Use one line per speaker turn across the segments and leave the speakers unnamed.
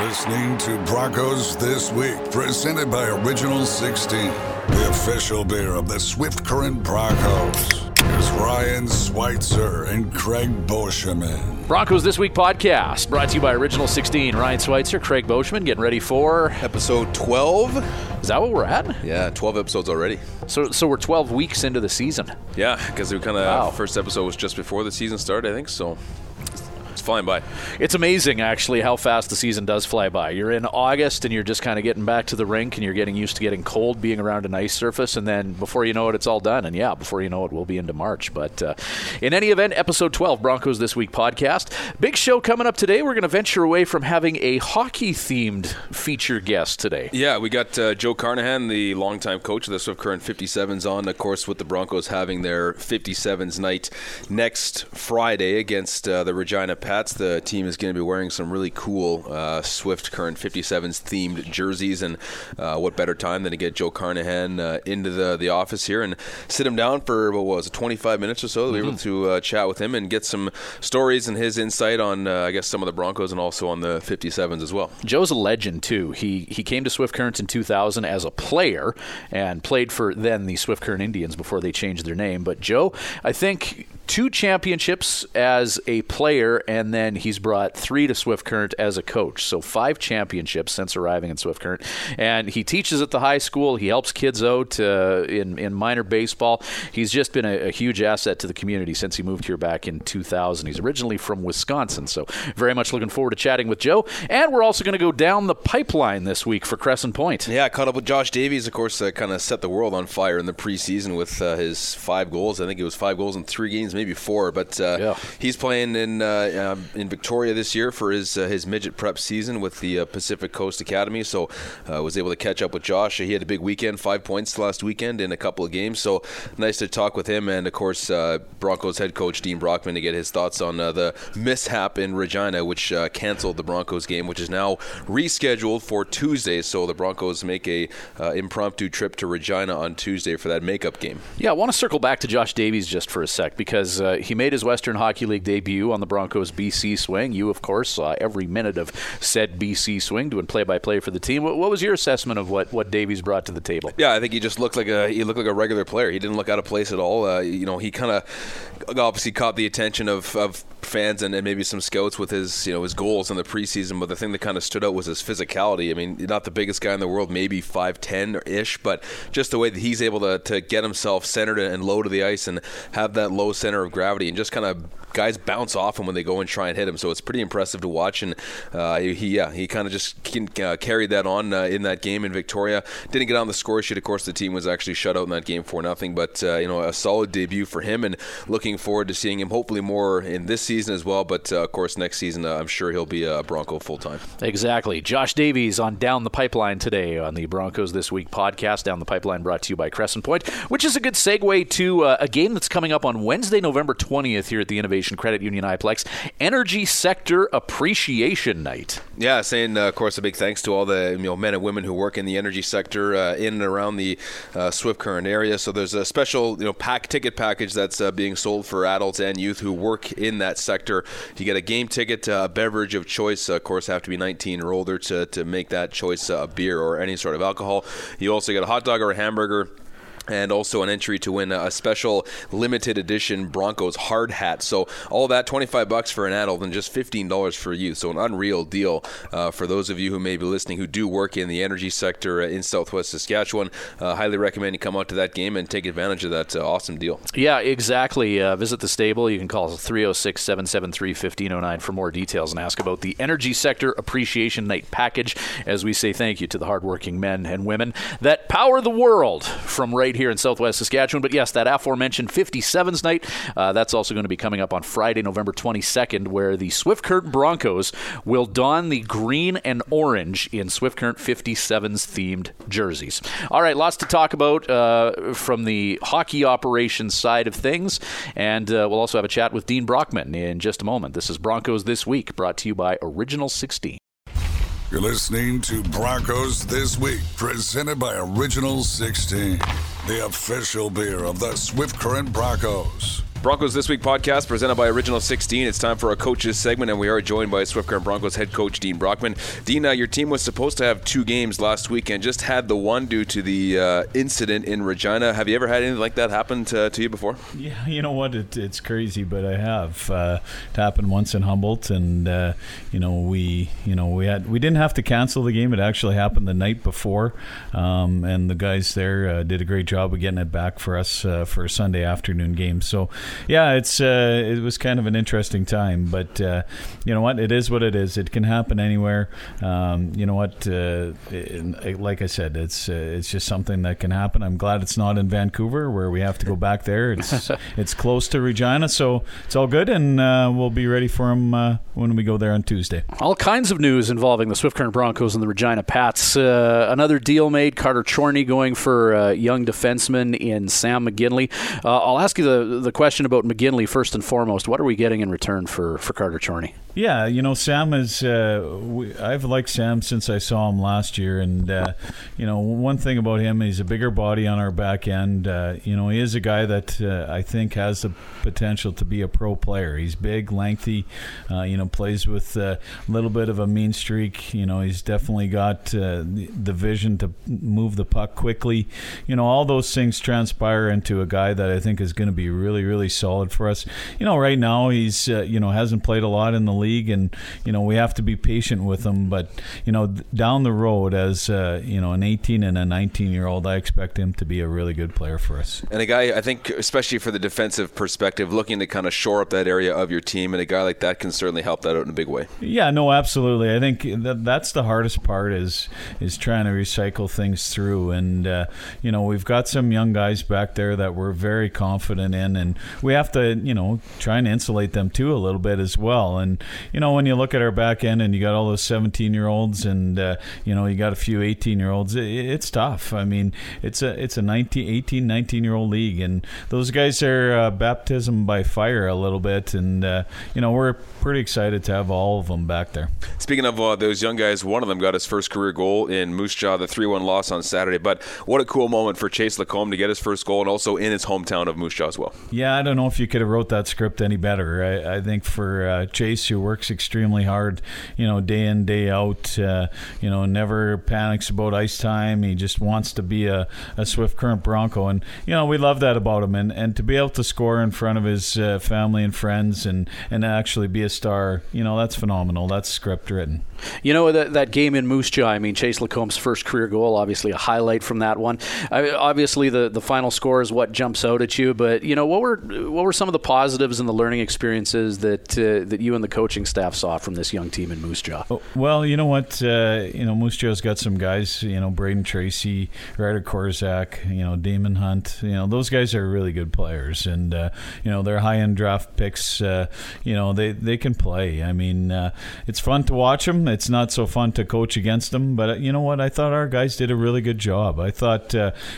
listening to Broncos This Week, presented by Original 16, the official beer of the Swift Current Broncos. Here's Ryan Schweitzer and Craig Boscheman.
Broncos This Week podcast brought to you by Original 16. Ryan Schweitzer, Craig Boschman getting ready for.
Episode 12.
Is that what we're at?
Yeah, 12 episodes already.
So, so we're 12 weeks into the season.
Yeah, because we kind of
Wow.
first episode was just before the season started, I think. So it's flying by.
It's amazing, actually, how fast the season does fly by. You're in August and you're just kind of getting back to the rink and you're getting used to getting cold, being around an ice surface, and then before you know it, it's all done. And yeah, before you know it, we'll be into March. But uh, in any event, episode 12, Broncos This Week podcast. Big show coming up today. We're going to venture away from having a hockey themed feature guest today.
Yeah, we got uh, Joe Carnahan, the longtime coach of the Swift Current 57s, on. Of course, with the Broncos having their 57s night next Friday against uh, the Regina Pats. The team is going to be wearing some really cool uh, Swift Current 57s themed jerseys, and uh, what better time than to get Joe Carnahan uh, into the, the office here and sit him down for what was it, 25 minutes or so. We were able to uh, chat with him and get some stories and his insight on, uh, I guess, some of the Broncos and also on the 57s as well.
Joe's a legend too. He he came to Swift Current in 2000 as a player and played for then the Swift Current Indians before they changed their name. But Joe, I think two championships as a player, and then he's brought three to Swift Current as a coach. So five championships since arriving in Swift Current. And he teaches at the high school. He helps kids out uh, in in minor baseball. He's just been a, a huge asset to the community since he moved here back in 2000. He's originally from Wisconsin, so very much looking forward to chatting with Joe. And we're also going to go down the pipeline this week for Crescent Point.
Yeah, I caught up with Josh Davies. Of course, uh, kind of set the world on fire in the preseason with uh, his five goals. I think it was five goals in three games, maybe four. But uh,
Yeah.
he's playing in uh, um, in Victoria this year for his uh, his midget prep season with the uh, Pacific Coast Academy. So uh, was able to catch up with Josh. He had a big weekend, five points last weekend in a couple of games. So nice to talk with him. And of course, uh, Broncos head coach Dean Brockman to get his thoughts on uh, the mishap in Regina, which uh, canceled the Broncos game, which is now rescheduled for Tuesday. So the Broncos make a uh, impromptu trip to Regina on Tuesday for that makeup game.
Yeah, I want to circle back to Josh Davies just for a sec because uh, he made his Western Hockey League debut on the Broncos BC swing. You, of course, saw every minute of said BC swing, doing play-by-play for the team. What, what was your assessment of what, what Davies brought to the table?
Yeah, I think he just looked like a he looked like a regular player. He didn't look out of place at all. Uh, you know, he kind of obviously caught the attention of, of fans and, and maybe some scouts with his you know his goals in the preseason. But the thing that kind of stood out was his physicality. I mean, not the biggest guy in the world, maybe five ten ish, but just the way that he's able to, to get himself centered and low to the ice and have that low center of gravity and just kind of guys bounce off him when they go and try and hit him. So it's pretty impressive to watch. And uh, he, yeah, he kind of just can, uh, carried that on uh, in that game in Victoria. Didn't get on the score sheet. Of course, the team was actually shut out in that game for nothing. But uh, you know, a solid debut for him, and looking forward to seeing him hopefully more in this season as well. But uh, of course, next season uh, I'm sure he'll be a Bronco full time.
Exactly. Josh Davies on Down the Pipeline today on the Broncos This Week podcast. Down the Pipeline brought to you by Crescent Point, which is a good segue to a game that's coming up on Wednesday, November 20th here at the Innovation Credit Union IPlex Energy Sector Appreciation Night.
Yeah, saying uh, of course a big thanks to all the you know men and women who work in the energy sector uh, in and around the uh, Swift Current area. So there's a special you know pack ticket package that's uh, being sold for adults and youth who work in that sector. You get a game ticket, uh, a beverage of choice. Of course, have to be 19 or older to to make that choice uh, a beer or any sort of alcohol. You also get a hot dog or a hamburger and also an entry to win a special limited edition Broncos hard hat. So all that 25 bucks for an adult and just $15 for youth. So an unreal deal uh, for those of you who may be listening who do work in the energy sector uh, in Southwest Saskatchewan. Uh, highly recommend you come out to that game and take advantage of that uh, awesome deal.
Yeah, exactly. Uh, visit the stable. You can call 306 773 1509 for more details and ask about the Energy Sector Appreciation Night package as we say thank you to the hardworking men and women that power the world from right here in Southwest Saskatchewan. But yes, that aforementioned 57s night, uh, that's also going to be coming up on Friday, November 22nd, where the Swift Current Broncos will don the green and orange in Swift Current 57s themed jerseys. All right, lots to talk about uh, from the hockey operations side of things, and uh, we'll also have a chat with Dean Brockman in just a moment. This is Broncos This Week, brought to you by Original 16.
You're listening to Broncos This Week, presented by Original 16, the official beer of the Swift Current Broncos.
Broncos This Week podcast presented by Original 16. It's time for a coaches segment, and we are joined by Swift Current Broncos head coach Dean Brockman. Dean, uh, your team was supposed to have two games last week and just had the one due to the uh, incident in Regina. Have you ever had anything like that happen to, to you before?
Yeah, you know what? It, it's crazy, but I have. Uh, it happened once in Humboldt, and uh, you know we, you know we had we didn't have to cancel the game. It actually happened the night before, um, and the guys there uh, did a great job of getting it back for us uh, for a Sunday afternoon game. So yeah, it's uh, it was kind of an interesting time, but uh, you know what? It is what it is. It can happen anywhere. Um, you know what? Uh, it, like I said, it's uh, it's just something that can happen. I'm glad it's not in Vancouver where we have to go back there. It's it's close to Regina, so it's all good, and uh, we'll be ready for them uh, when we go there on Tuesday.
All kinds of news involving the Swift Current Broncos and the Regina Pats. Uh, another deal made. Carter Chorney going for young defenseman in Sam McGinley. I'll ask you the the question about McGinley first and foremost. What are we getting in return for for Carter Chorney?
Yeah, you know, Sam is. Uh, we, I've liked Sam since I saw him last year, and uh, you know, one thing about him, he's a bigger body on our back end. Uh, you know, he is a guy that uh, I think has the potential to be a pro player. He's big, lengthy. Uh, you know, plays with a little bit of a mean streak. You know, he's definitely got uh, the vision to move the puck quickly. You know, all those things transpire into a guy that I think is going to be really, really solid for us. You know, right now he's you know hasn't played a lot in the league, and you know we have to be patient with him. But you know, down the road, as uh, you know, an 18 and a 19 year old, I expect him to be a really good player for us.
And a guy, I think, especially for the defensive perspective, looking to kind of shore up that area of your team, and a guy like that can certainly help that out in a big way.
Yeah, no, absolutely. I think that that's the hardest part is is trying to recycle things through, and uh, you know, we've got some young guys back there that we're very confident in, and we have to, you know, try and insulate them too a little bit as well. And you know, when you look at our back end and you got all those 17 year olds and, uh, you know, you got a few 18 year olds, it, it's tough. I mean, it's a, it's a 19, 18, 19 year old league. And those guys are uh, baptism by fire a little bit. And, uh, you know, we're pretty excited to have all of them back there.
Speaking of uh, those young guys, one of them got his first career goal in Moose Jaw, the 3 1 loss on Saturday. But what a cool moment for Chase Lacombe to get his first goal and also in his hometown of Moose Jaw as well.
Yeah, I don't know if you could have wrote that script any better. I, I think for uh, Chase, who works extremely hard, you know, day in day out. Uh, you know, never panics about ice time. He just wants to be a, a Swift Current Bronco, and you know we love that about him. And, and to be able to score in front of his uh, family and friends, and and actually be a star, you know, that's phenomenal. That's script written.
You know that that game in Moose Jaw. I mean, Chase Lacombe's first career goal, obviously a highlight from that one. I, obviously, the the final score is what jumps out at you. But you know, what were what were some of the positives and the learning experiences that uh, that you and the coaching staff saw from this young team in Moose Jaw?
Oh, well, you know what, uh, you know Moose Jaw's got some guys. You know, Brayden Tracey, Ryder Korczak, you know Daemon Hunt. You know those guys are really good players, and uh, you know they're high end draft picks. Uh, you know they they can play. I mean, uh, it's fun to watch them. It's not so fun to coach against them, but uh, you know what? I thought our guys did a really good job. I thought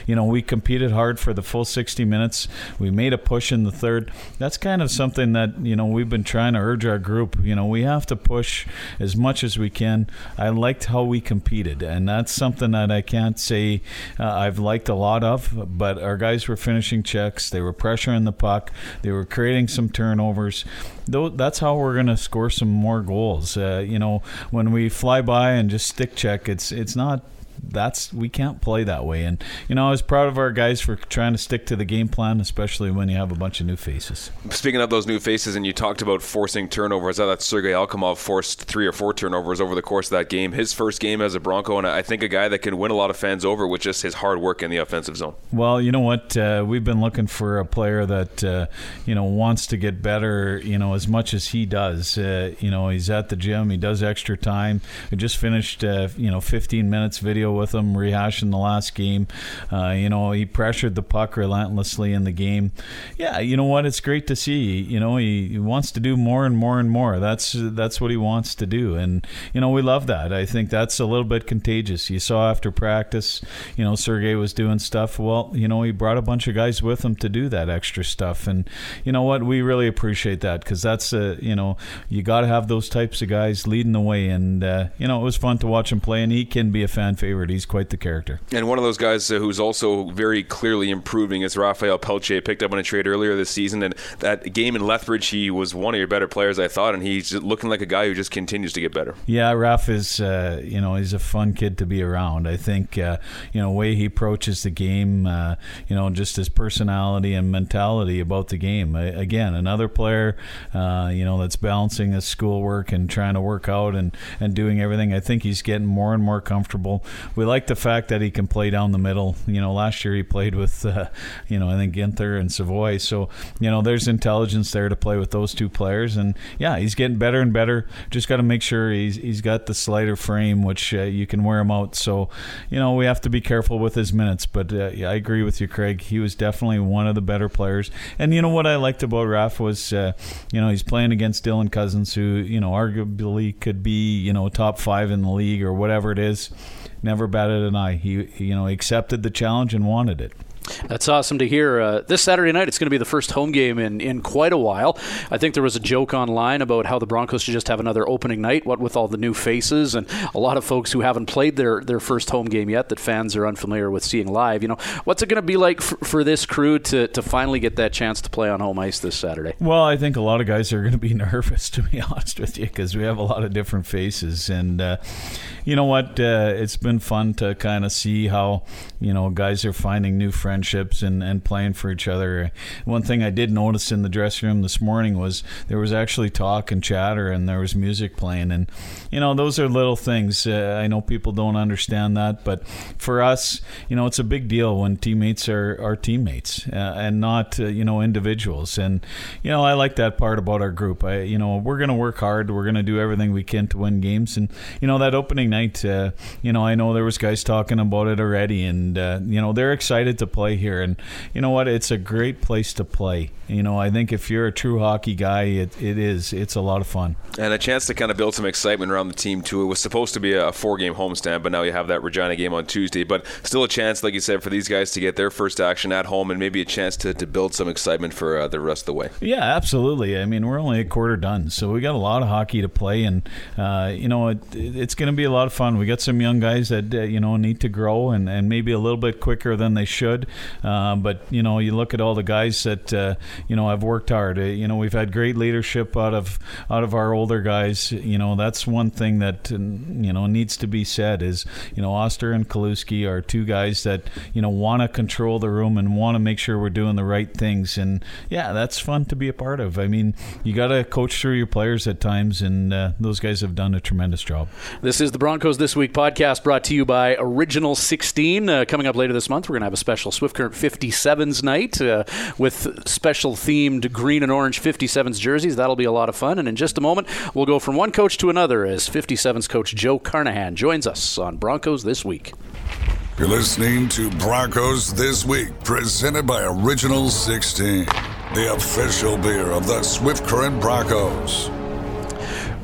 you know we competed hard for the full 60 minutes. We made a push in the third. That's kind of something that you know we've been trying to urge our group. You know we have to push as much as we can. I liked how we competed, and that's something that I can't say uh, I've liked a lot of. But our guys were finishing checks, they were pressuring the puck, they were creating some turnovers. Though that's how we're going to score some more goals. Uh, you know, when we fly by and just stick check, it's it's not that's we can't play that way. And you know, I was proud of our guys for trying to stick to the game plan, especially when you have a bunch of new faces.
Speaking of those new faces, and you talked about forcing turnovers, I thought Sergei Alkimov forced three or four turnovers over the course of that game. His first game as a Bronco, and I think a guy that can win a lot of fans over with just his hard work in the offensive zone.
Well, you know what? Uh, we've been looking for a player that uh, you know wants to get better. You know, as much as he does. Uh, you know, he's at the gym. He does extra time. We just finished uh, you know 15 minutes video with him, rehashing the last game. Uh, you know, he pressured the puck relentlessly in the game. Yeah, you know what? It's great to see. You know, he, he wants to do more and more and more. That's that's what he wants to do, and you know, we love that. I think that's a little bit contagious. You saw after practice, you know, Sergey was doing stuff. Well, you know, he brought a bunch of guys with him to do that extra stuff, and you know what? We really appreciate that because that's a you know, you got to have those types of guys leading the way, and uh, you know, it was fun to watch him play, and he can be a fan favorite favorite. He's quite the character.
And one of those guys uh, who's also very clearly improving is Rafael Pelche. Picked up on a trade earlier this season, and that game in Lethbridge, he was one of your better players, I thought, and he's looking like a guy who just continues to get better.
Yeah, Raf is, uh, you know, he's a fun kid to be around. I think, uh, you know, way he approaches the game, uh, you know, just his personality and mentality about the game. again, another player, uh, you know, that's balancing his schoolwork and trying to work out and, and doing everything. I think he's getting more and more comfortable. We like the fact that he can play down the middle. You know, last year he played with, uh, you know, I think Guenther and Savoie. So, you know, there's intelligence there to play with those two players. And yeah, he's getting better and better. Just got to make sure he's, he's got the slider frame, which uh, you can wear him out. So, you know, we have to be careful with his minutes. But uh, yeah, I agree with you, Craig. He was definitely one of the better players. And you know what I liked about Raf was, uh, you know, he's playing against Dylan Cozens, who, you know, arguably could be, you know, top five in the league or whatever it is. Never batted an eye. He, you know, accepted the challenge and wanted it.
That's awesome to hear. Uh, this Saturday night, it's going to be the first home game in, in quite a while. I think there was a joke online about how the Broncos should just have another opening night, what with all the new faces and a lot of folks who haven't played their, their first home game yet that fans are unfamiliar with seeing live. You know, what's it going to be like for, for this crew to, to finally get that chance to play on home ice this Saturday?
Well, I think a lot of guys are going to be nervous, to be honest with you, because we have a lot of different faces. And, uh, you know what? Uh, it's been fun to kind of see how, you know, guys are finding new friendships and, and playing for each other. One thing I did notice in the dressing room this morning was there was actually talk and chatter and there was music playing. And, you know, those are little things. Uh, I know people don't understand that, but for us, you know, it's a big deal when teammates are, are teammates uh, and not, uh, you know, individuals. And, you know, I like that part about our group. I, you know, we're going to work hard. We're going to do everything we can to win games. And, you know, that opening night, uh, you know, I know there was guys talking about it already and, uh, you know, they're excited to play here. And you know what? It's a great place to play. You know, I think if you're a true hockey guy, it, it is. It's a lot of fun.
And a chance to kind of build some excitement around the team, too. It was supposed to be a four game homestand, but now you have that Regina game on Tuesday. But still a chance, like you said, for these guys to get their first action at home and maybe a chance to, to build some excitement for uh, the rest of the way.
Yeah, absolutely. I mean, we're only a quarter done, so we got a lot of hockey to play. And, uh, you know, it, it's going to be a lot of fun. We got some young guys that, uh, you know, need to grow and, and maybe a little bit quicker than they should. Uh, but you know, you look at all the guys that uh, you know have worked hard. Uh, you know, we've had great leadership out of out of our older guys. You know, that's one thing that you know needs to be said is you know Oster and Kaluski are two guys that you know want to control the room and want to make sure we're doing the right things. And yeah, that's fun to be a part of. I mean, you got to coach through your players at times, and uh, those guys have done a tremendous job.
This is the Broncos This Week podcast brought to you by Original 16. Uh, coming up later this month, we're going to have a special Swift Current 57s night uh, with special themed green and orange 57s jerseys. That'll be a lot of fun. And in just a moment, we'll go from one coach to another as 57s coach Joe Carnahan joins us on Broncos This Week.
You're listening to Broncos This Week, presented by Original 16, the official beer of the Swift Current Broncos.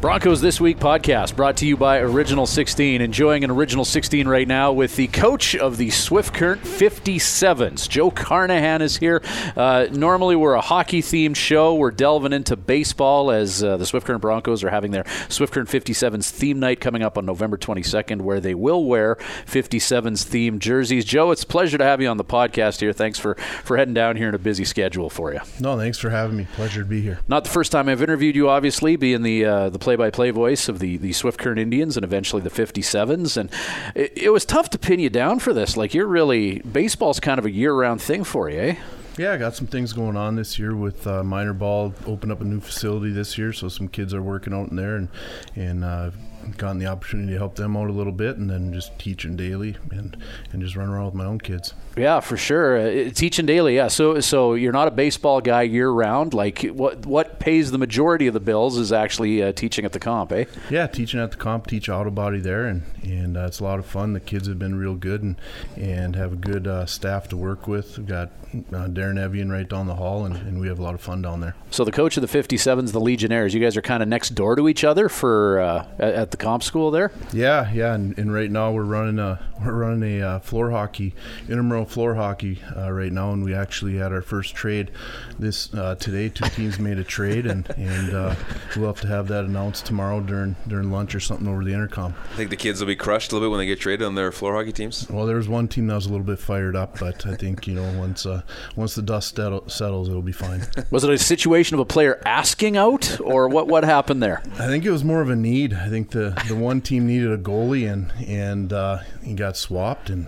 Broncos This Week podcast brought to you by Original 16. Enjoying an Original 16 right now with the coach of the Swift Current 57s. Joe Carnahan is here. Uh, normally, we're a hockey themed show. We're delving into baseball as uh, the Swift Current Broncos are having their Swift Current 57s theme night coming up on November 22nd, where they will wear 57s themed jerseys. Joe, it's a pleasure to have you on the podcast here. Thanks for, for heading down here in a busy schedule for you.
No, thanks for having me. Pleasure to be here.
Not the first time I've interviewed you, obviously, being the, uh, the play-by-play voice of the the Swift Current Indians and eventually the 57s. And it, it was tough to pin you down for this. Like you're really baseball's kind of a year-round thing for you, eh?
Yeah, I got some things going on this year with uh, minor ball. Open up a new facility this year, so some kids are working out in there, and and uh, gotten the opportunity to help them out a little bit, and then just teaching daily and and just run around with my own kids.
Yeah, for sure. Uh, teaching daily. Yeah. So so you're not a baseball guy year round. Like what what pays the majority of the bills is actually uh, teaching at the comp, eh?
Yeah, teaching at the comp. Teach auto body there, and and uh, it's a lot of fun. The kids have been real good and and have a good uh, staff to work with. We've got uh, Darren Evian right down the hall, and, and, we have a lot of fun down there.
So the coach of the 57s, the Legionnaires, you guys are kind of next door to each other for uh, at the comp school there.
Yeah, yeah, and, and right now we're running a we're running a uh, floor hockey intramural floor hockey uh, right now, and we actually had our first trade this uh, today. Two teams made a trade, and and uh, we'll have to have that announced tomorrow during during lunch or something over the intercom.
I think the kids will be crushed a little bit when they get traded on their floor hockey teams.
Well, there was one team that was a little bit fired up, but I think you know once uh, once the dust settles, it'll be fine.
Was it a situation of a player asking out, or what what happened there?
I think it was more of a need. I think the the one team needed a goalie, and and uh, he got swapped, and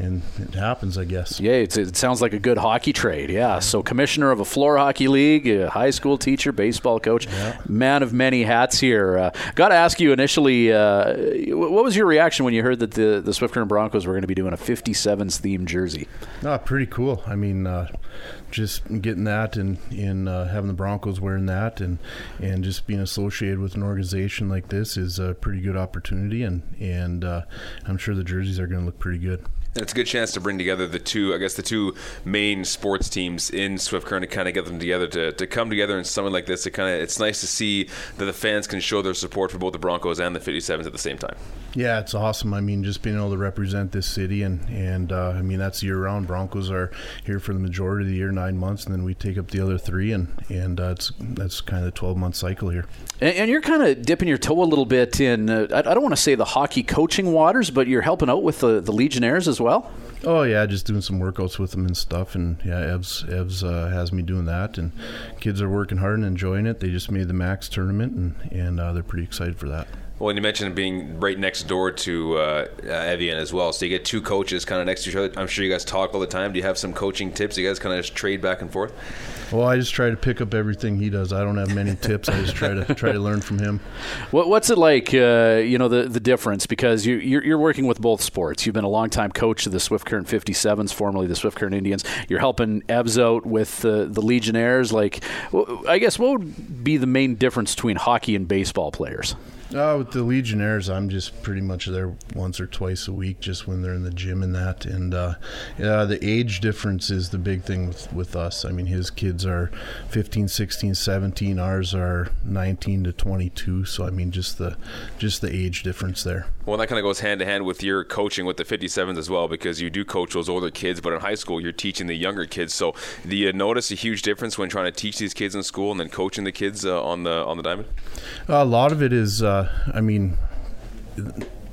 and it happens, I guess.
Yeah, it sounds like a good hockey trade. Yeah. So, commissioner of a floor hockey league, high school teacher, baseball coach, yeah. man of many hats here. Uh, Got to ask you initially, uh, what was your reaction when you heard that the the Swift Current Broncos were going to be doing a 57s themed jersey?
No, pretty cool. I mean, uh, just getting that and and uh, having the Broncos wearing that and and just being associated with an organization like this is a pretty good opportunity and and uh, I'm sure the jerseys are going to look pretty good.
And it's a good chance to bring together the two, I guess, the two main sports teams in Swift Current to kind of get them together to, to come together in something like this. To kind of, it's nice to see that the fans can show their support for both the Broncos and the 57s at the same time.
Yeah, it's awesome. I mean, just being able to represent this city, and and uh, I mean that's year round. Broncos are here for the majority of the year, nine months, and then we take up the other three, and and uh, it's that's kind of a twelve month cycle here.
And, and you're kind of dipping your toe a little bit in. Uh, I, I, don't want to say the hockey coaching waters, but you're helping out with the the Legionnaires as well.
Oh yeah, just doing some workouts with them and stuff, and yeah, Evs Evs uh, has me doing that, and kids are working hard and enjoying it. They just made the Mac's tournament, and and uh, they're pretty excited for that.
Well, and you mentioned being right next door to uh, Evian as well, so you get two coaches kind of next to each other. I'm sure you guys talk all the time. Do you have some coaching tips? You guys kind of just trade back and forth.
Well, I just try to pick up everything he does. I don't have many tips. I just try to try to learn from him.
What, what's it like? Uh, you know the the difference because you you're, you're, working with both sports. You've been a long time coach of the Swift Current 57s, formerly the Swift Current Indians. You're helping Evs out with the the Legionnaires. Like, I guess what would be the main difference between hockey and baseball players?
Uh, with the Legionnaires, I'm just pretty much there once or twice a week, just when they're in the gym and that. And uh, yeah, the age difference is the big thing with, with us. I mean, his kids are 15, 16, 17. Ours are 19 to 22. So I mean, just the just the age difference there.
Well, that kind of goes hand to hand with your coaching with the 57s as well, because you do coach those older kids, but in high school you're teaching the younger kids. So do you notice a huge difference when trying to teach these kids in school and then coaching the kids uh, on the on the diamond?
a lot of it is. Uh, Uh, I mean,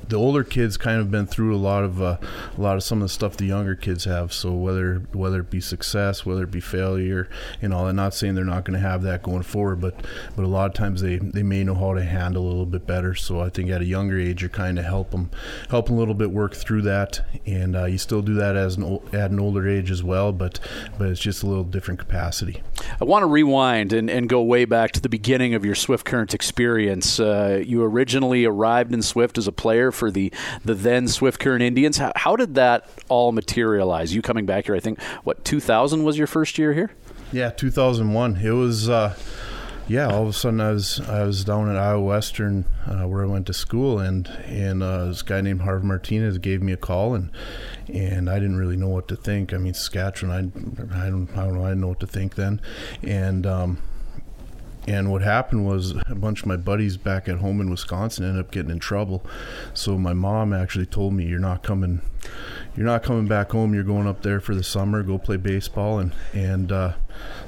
the older kids kind of been through a lot of uh, a lot of some of the stuff the younger kids have. So whether whether it be success, whether it be failure, you know, I'm not saying they're not going to have that going forward, but but a lot of times they, they may know how to handle a little bit better. So I think at a younger age, you're kind of help them help them a little bit work through that, and uh, you still do that as an at an older age as well, but but it's just a little different capacity.
I want to rewind and, and go way back to the beginning of your Swift Current experience. Uh, you originally arrived in Swift as a player for the the then Swift Current Indians. How, how did that all materialize? You coming back here, I think, what 2000 was your first year here?
Yeah, 2001. It was. Uh, yeah, all of a sudden I was I was down at Iowa Western uh, where I went to school, and and uh, this guy named Harv Martinez gave me a call, and and I didn't really know what to think. I mean, Saskatchewan, I, I don't I don't know I didn't know what to think then, and um, and what happened was a bunch of my buddies back at home in Wisconsin ended up getting in trouble. So my mom actually told me, "You're not coming you're not coming back home. You're going up there for the summer, go play baseball, and and uh,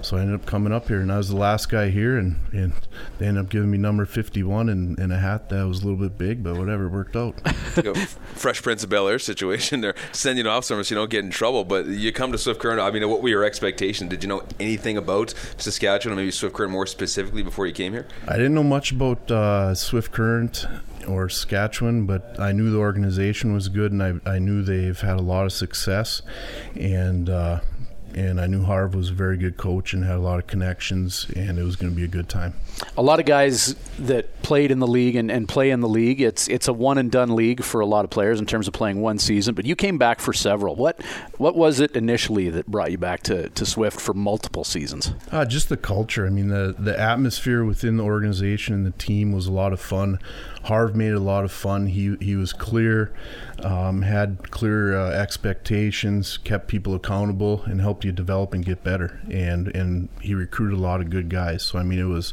so I ended up coming up here, and I was the last guy here, and, and they ended up giving me number 51 and, and a hat that was a little bit big, but whatever, worked out.
Fresh Prince of Bel Air situation. They're sending off somewhere so you don't get in trouble, but you come to Swift Current. I mean, what were your expectations? Did you know anything about Saskatchewan, or maybe Swift Current more specifically before you came here?
I didn't know much about uh, Swift Current or Saskatchewan, but I knew the organization was good, and I, I knew they've had a lot of success, and uh, and I knew Harv was a very good coach and had a lot of connections, and it was going to be a good time.
A lot of guys that played in the league and, and play in the league, it's it's a one and done league for a lot of players in terms of playing one season. But you came back for several. What what was it initially that brought you back to, to Swift for multiple seasons?
Uh, just the culture. I mean, the the atmosphere within the organization and the team was a lot of fun Harv made it a lot of fun. He he was clear, um, had clear uh, expectations, kept people accountable, and helped you develop and get better. And and he recruited a lot of good guys. So I mean, it was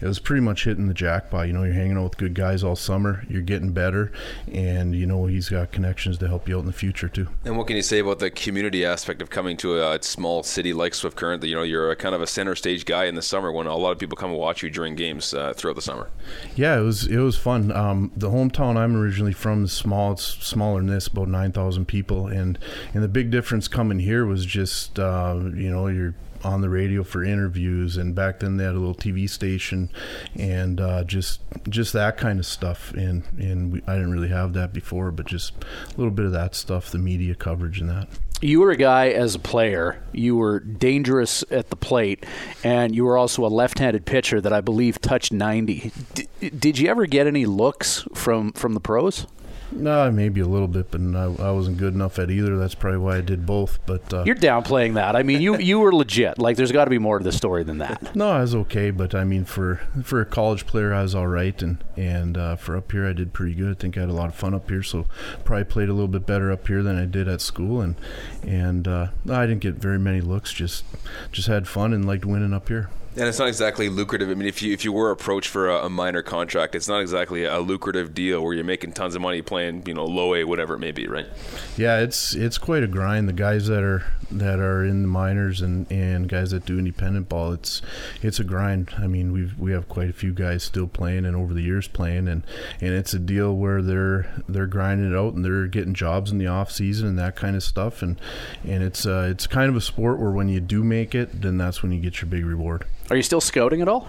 it was pretty much hitting the jackpot. You know, you're hanging out with good guys all summer. You're getting better, and you know he's got connections to help you out in the future too.
And what can you say about the community aspect of coming to a, a small city like Swift Current? That You know, you're a kind of a center stage guy in the summer when a lot of people come and watch you during games uh, throughout the summer.
Yeah, it was it was fun. Um, the hometown I'm originally from is small. It's smaller than this, about nine thousand people, and and the big difference coming here was just uh, you know you're on the radio for interviews and back then they had a little TV station and uh, just just that kind of stuff and and we, I didn't really have that before but just a little bit of that stuff the media coverage and that
you were a guy as a player. You were dangerous at the plate, and you were also a left-handed pitcher that I believe touched 90. D- did you ever get any looks from from the pros?
No, maybe a little bit, but I, I, wasn't good enough at either. That's probably why I did both. But uh,
you're downplaying that. I mean, you you were legit. Like, there's got to be more to the story than that.
No, I was okay, but I mean, for for a college player, I was all right, and and uh, for up here, I did pretty good. I think I had a lot of fun up here, so probably played a little bit better up here than I did at school, and and uh, I didn't get very many looks. Just just had fun and liked winning up here.
And it's not exactly lucrative. I mean, if you if you were approached for a, a, minor contract, it's not exactly a lucrative deal where you're making tons of money playing, you know, low A, whatever it may be, right?
Yeah, it's it's quite a grind. The guys that are that are in the minors and, and guys that do independent ball, it's it's a grind. I mean, we we have quite a few guys still playing and over the years playing, and, and it's a deal where they're they're grinding it out and they're getting jobs in the off season and that kind of stuff, and and it's uh, it's kind of a sport where when you do make it, then that's when you get your big reward.
Are you still scouting at all?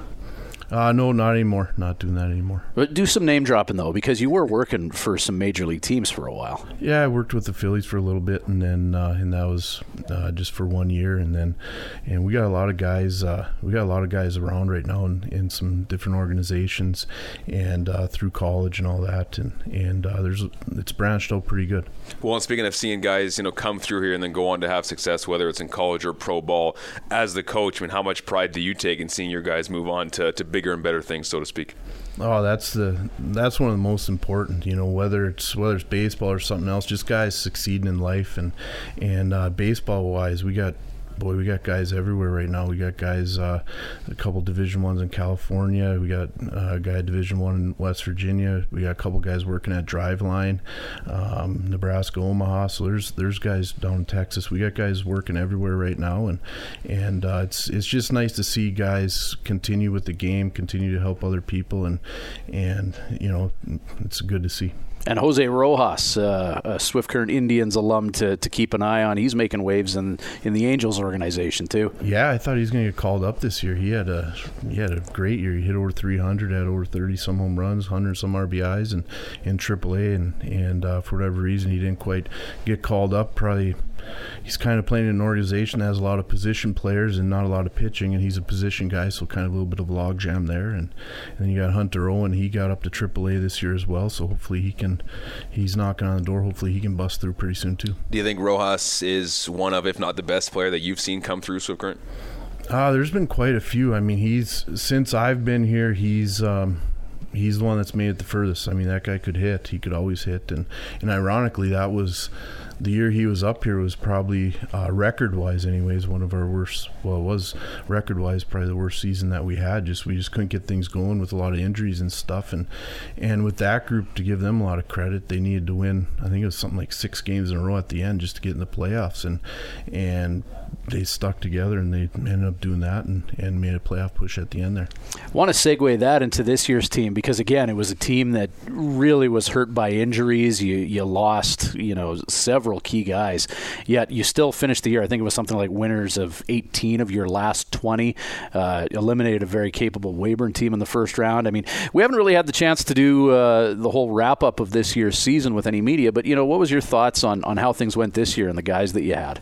Uh, no, not anymore. Not doing that anymore.
But do some name dropping though, because you were working for some major league teams for a while.
Yeah, I worked with the Phillies for a little bit, and then uh, and that was uh, just for one year, and then and we got a lot of guys. Uh, we got a lot of guys around right now in, in some different organizations, and uh, through college and all that, and and uh, there's it's branched out pretty good.
Well, and speaking of seeing guys, you know, come through here and then go on to have success, whether it's in college or pro ball, as the coach, I mean, how much pride do you take in seeing your guys move on to, to big bigger and better things, so to speak.
Oh, that's the that's one of the most important. You know, whether it's whether it's baseball or something else, just guys succeeding in life and and uh, baseball wise, we got boy, we got guys everywhere right now. We got guys, uh, a couple Division ones in California. We got uh, a guy Division one in West Virginia. We got a couple guys working at Driveline, um, Nebraska, Omaha. So there's there's guys down in Texas. We got guys working everywhere right now, and and uh, it's it's just nice to see guys continue with the game, continue to help other people, and and you know it's good to see
and Jose Rojas, uh, a Swift Current Indians alum to, to keep an eye on. He's making waves in in the Angels organization too.
Yeah, I thought he was going to get called up this year. He had a he had a great year. He hit over 300, had over 30 some home runs, 100 some RBIs, and in AAA. And and uh, for whatever reason, he didn't quite get called up. Probably he's kind of playing in an organization that has a lot of position players and not a lot of pitching, and he's a position guy, so kind of a little bit of a logjam there. And, and then you got Hunter Owen, he got up to AAA this year as well, so hopefully he can, he's knocking on the door. Hopefully he can bust through pretty soon too.
Do you think Rojas is one of, if not the best player that you've seen come through Swift Current?
Uh, there's been quite a few. I mean, he's since I've been here, he's. Um, he's the one that's made it the furthest. I mean, that guy could hit. He could always hit, and and ironically, that was the year he was up here was probably uh, record wise, anyways, one of our worst. Well, it was record wise probably the worst season that we had. Just we just couldn't get things going with a lot of injuries and stuff, and and with that group to give them a lot of credit, they needed to win. I think it was something like six games in a row at the end just to get in the playoffs, and and they stuck together and they ended up doing that and, and made a playoff push at the end there.
I want to segue that into this year's team because again, it was a team that really was hurt by injuries. You you lost you know several key guys, yet you still finished the year. I think it was something like winners of 18 of your last 20. Uh, eliminated a very capable Weyburn team in the first round. I mean, we haven't really had the chance to do uh, the whole wrap up of this year's season with any media, but you know, what was your thoughts on on how things went this year and the guys that you had?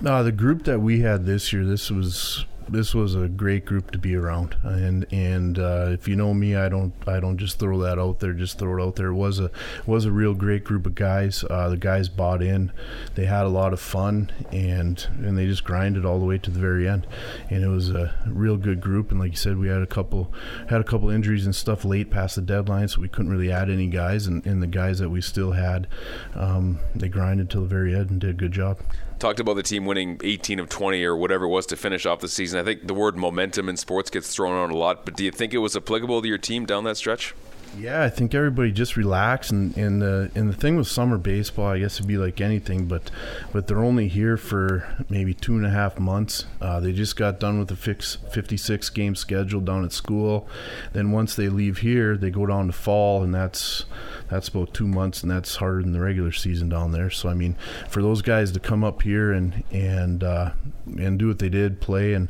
No, the group that we had this year, this was this was a great group to be around, and and uh, if you know me, I don't I don't just throw that out there, just throw it out there. It was a was a real great group of guys. Uh, the guys bought in, they had a lot of fun, and and they just grinded all the way to the very end, and it was a real good group. And like you said, we had a couple had a couple injuries and stuff late past the deadline, so we couldn't really add any guys, and, and the guys that we still had, um, they grinded till the very end and did a good job
talked about the team winning 18 of 20 or whatever it was to finish off the season. I think the word momentum in sports gets thrown around a lot, but do you think it was applicable to your team down that stretch?
Yeah, I think everybody just relax and and the and the thing with summer baseball, I guess it'd be like anything, but but they're only here for maybe two and a half months. Uh, they just got done with the fix 56 game schedule down at school. Then once they leave here, they go down to fall, and that's that's about two months, and that's harder than the regular season down there. So I mean, for those guys to come up here and and uh, and do what they did, play and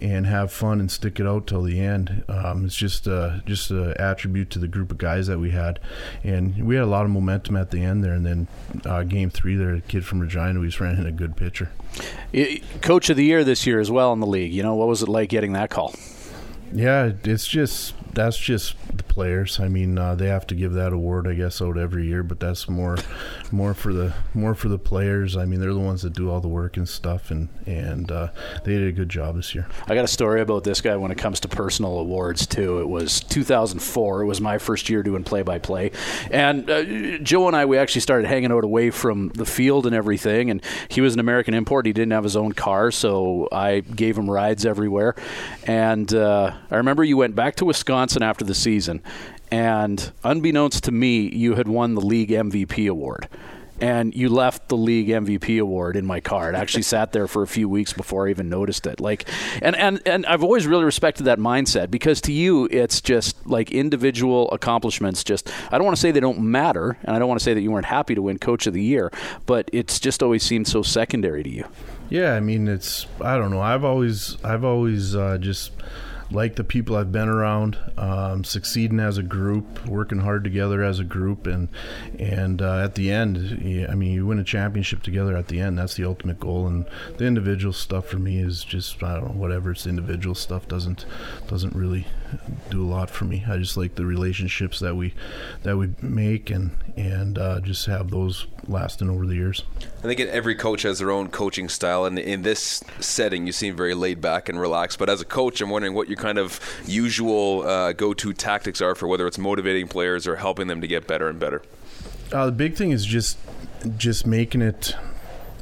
and have fun and stick it out till the end, um, it's just uh, just an attribute to the group group of guys that we had, and we had a lot of momentum at the end there. And then uh, game three, there, a kid from Regina, we just ran in a good pitcher.
Coach of the year this year as well in the league. You know, what was it like getting that call?
Yeah, it's just that's just the players. I mean, uh, they have to give that award, I guess, out every year. But that's more, more for the more for the players. I mean, they're the ones that do all the work and stuff, and and uh, they did a good job this year.
I got a story about this guy when it comes to personal awards too. It was 2004. It was my first year doing play-by-play, and uh, Joe and I we actually started hanging out away from the field and everything. And he was an American import. He didn't have his own car, so I gave him rides everywhere. And uh, I remember you went back to Wisconsin after the season, and unbeknownst to me, you had won the league MVP award. And you left the league MVP award in my car. It actually sat there for a few weeks before I even noticed it. Like, and, and, and I've always really respected that mindset because to you, it's just like individual accomplishments. Just, I don't want to say they don't matter, and I don't want to say that you weren't happy to win Coach of the Year, but it's just always seemed so secondary to you.
Yeah, I mean, it's, I don't know. I've always, I've always uh, just, like the people I've been around, um, succeeding as a group, working hard together as a group, and and uh, at the end, I mean, you win a championship together. At the end, that's the ultimate goal. And the individual stuff for me is just I don't know whatever. It's individual stuff doesn't doesn't really do a lot for me. I just like the relationships that we that we make and and uh, just have those lasting over the years.
I think every coach has their own coaching style, and in this setting, you seem very laid back and relaxed. But as a coach, I'm wondering what your kind of usual uh, go-to tactics are for whether it's motivating players or helping them to get better and better.
Uh, the big thing is just just making it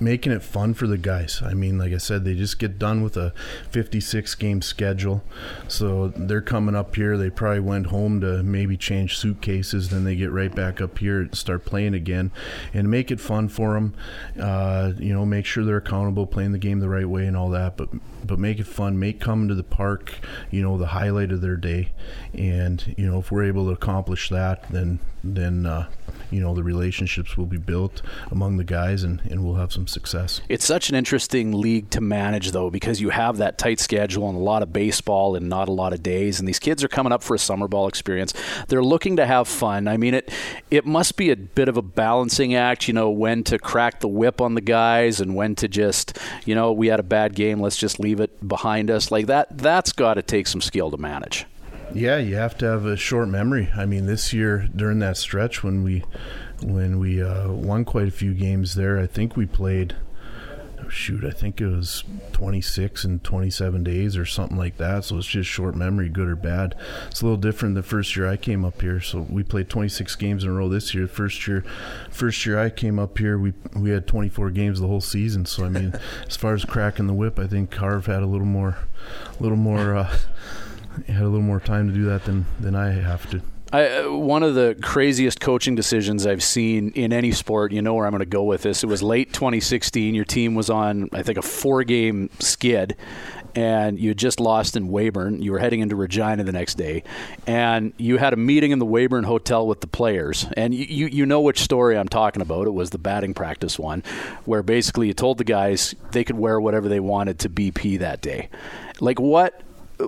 making it fun for the guys. I mean, like I said, they just get done with a 56 game schedule. So they're coming up here. They probably went home to maybe change suitcases. Then they get right back up here and start playing again and make it fun for them. Uh, you know, make sure they're accountable, playing the game the right way and all that. But but make it fun. Make coming to the park, you know, the highlight of their day. And you know, if we're able to accomplish that, then then uh, you know the relationships will be built among the guys, and, and we'll have some success.
It's such an interesting league to manage, though, because you have that tight schedule and a lot of baseball and not a lot of days. And these kids are coming up for a summer ball experience. They're looking to have fun. I mean, it it must be a bit of a balancing act, you know, when to crack the whip on the guys and when to just, you know, we had a bad game, let's just leave it behind us. Like that, that's got to take some skill to manage.
Yeah, you have to have a short memory. I mean, this year during that stretch when we when we uh, won quite a few games there, I think we played. Shoot, I think it was 26 and 27 days or something like that. So it's just short memory, good or bad. It's a little different the first year I came up here. So we played 26 games in a row this year. First year, first year I came up here, we we had 24 games the whole season. So I mean, as far as cracking the whip, I think Harv had a little more, a little more. Uh, had a little more time to do that than than I have to.
I, uh, one of the craziest coaching decisions I've seen in any sport. You know where I'm going to go with this. It was late 2016. Your team was on, I think, a four-game skid, and you had just lost in Weyburn. You were heading into Regina the next day, and you had a meeting in the Weyburn Hotel with the players. And you, you, you know which story I'm talking about. It was the batting practice one, where basically you told the guys they could wear whatever they wanted to BP that day. Like what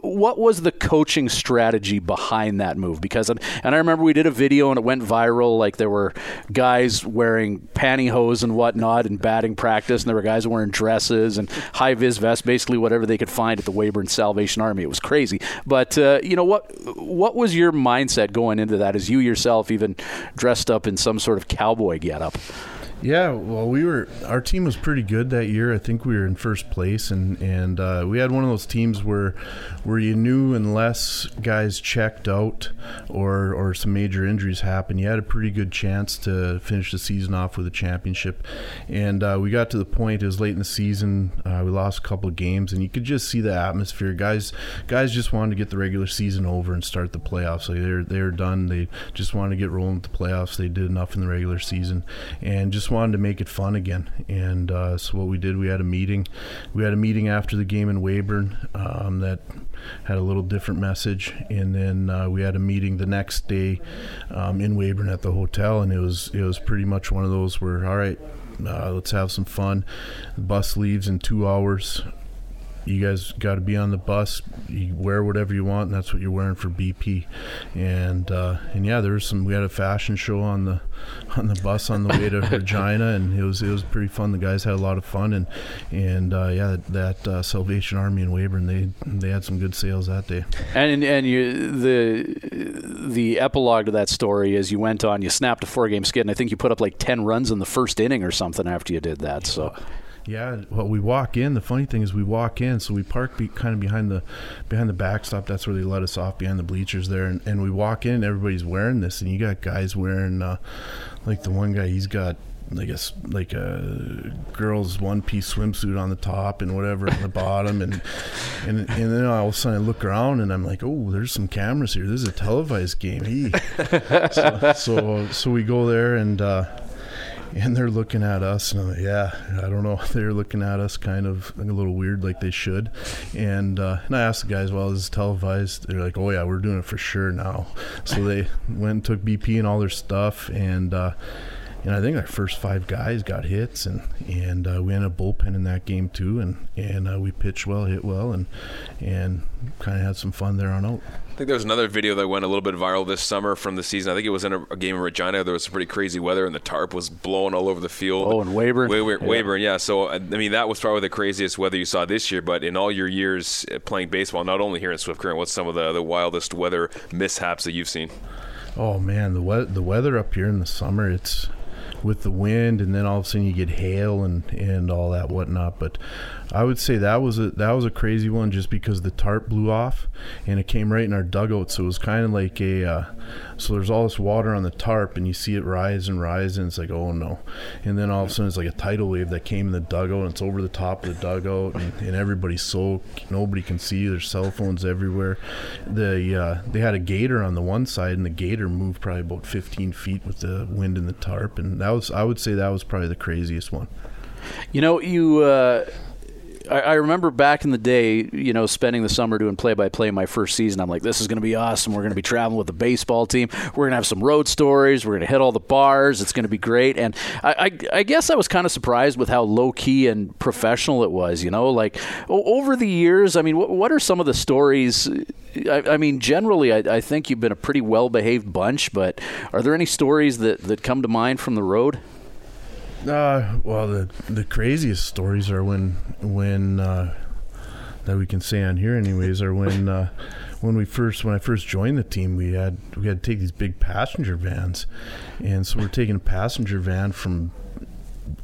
what was the coaching strategy behind that move? Because and I remember we did a video and it went viral. Like there were guys wearing pantyhose and whatnot in batting practice, and there were guys wearing dresses and high vis vests, basically whatever they could find at the Weyburn Salvation Army. It was crazy. But uh, you know what? What was your mindset going into that? As you yourself even dressed up in some sort of cowboy getup?
Yeah, well, we were our team was pretty good that year. I think we were in first place, and and uh, we had one of those teams where where you knew unless guys checked out or or some major injuries happened, you had a pretty good chance to finish the season off with a championship. And uh, we got to the point it was late in the season. Uh, we lost a couple of games, and you could just see the atmosphere. Guys guys just wanted to get the regular season over and start the playoffs. Like they're they're done. They just wanted to get rolling with the playoffs. They did enough in the regular season, and just wanted to make it fun again. And uh, so what we did, we had a meeting. We had a meeting after the game in Weyburn um, that had a little different message, and then uh, we had a meeting the next day um, in Weyburn at the hotel, and it was it was pretty much one of those where all right. Uh, let's have some fun. The bus leaves in two hours you guys got to be on the bus. You wear whatever you want, and that's what you're wearing for BP. And uh, and yeah, there was some. We had a fashion show on the on the bus on the way to Regina, and it was it was pretty fun. The guys had a lot of fun, and and uh, yeah, that, that uh, Salvation Army in Weyburn, they they had some good sales that day.
And and you the the epilogue to that story is you went on, you snapped a four game skid, and I think you put up like ten runs in the first inning or something after you did that. So.
Yeah, well, we walk in. The funny thing is, we walk in, so we park be, kind of behind the behind the backstop. That's where they let us off behind the bleachers there, and, and we walk in. everybody's wearing this, and you got guys wearing, uh, like the one guy, he's got I guess like a girl's one piece swimsuit on the top and whatever on the bottom and and and then all of a sudden I look around and I'm like, oh, there's some cameras here. This is a televised game. He so, so so we go there and uh, and they're looking at us and like, yeah i don't know. They're looking at us kind of a little weird like they should. And uh, and i asked the guys well is televised? They're like oh yeah we're doing it for sure now. So they went and took bp and all their stuff and uh, and I think our first five guys got hits, and and uh, we ended up bullpen in that game too, and and uh, we pitched well, hit well, and and kind of had some fun there on out.
I think there was another video that went a little bit viral this summer from the season. I think it was in a, a game in Regina. There was some pretty crazy weather, and the tarp was blowing all over the field.
Oh, and Weyburn.
Weyburn, yeah. Weyburn, yeah. So, I mean, that was probably the craziest weather you saw this year. But in all your years uh, playing baseball, not only here in Swift Current, what's some of the, the wildest weather mishaps that you've seen?
Oh man, the we- the weather up here in the summer, it's with the wind, and then all of a sudden you get hail and and all that whatnot. But I would say that was a that was a crazy one just because the tarp blew off and it came right in our dugout. So it was kind of like a uh, so there's all this water on the tarp and you see it rise and rise and it's like oh no, and then all of a sudden it's like a tidal wave that came in the dugout and it's over the top of the dugout and, and everybody's soaked. Nobody can see. There's cell phones everywhere. The uh, they had a gator on the one side and the gator moved probably about 15 feet with the wind in the tarp and that was I would say that was probably the craziest one.
You know, you uh, I, I, remember back in the day, you know, spending the summer doing play by play my first season. I'm like, this is going to be awesome. We're going to be traveling with the baseball team. We're going to have some road stories. We're going to hit all the bars. It's going to be great. And I, I, I guess I was kind of surprised with how low key and professional it was. You know, like over the years, I mean, what, what are some of the stories? I, I mean, generally, I, think you've been a pretty well behaved bunch, but are there any stories that, that come to mind from the road?
Uh, well, the the craziest stories are when when uh, that we can say on here, anyways, are when uh, when we first when I first joined the team, we had we had to take these big passenger vans, and so we're taking a passenger van from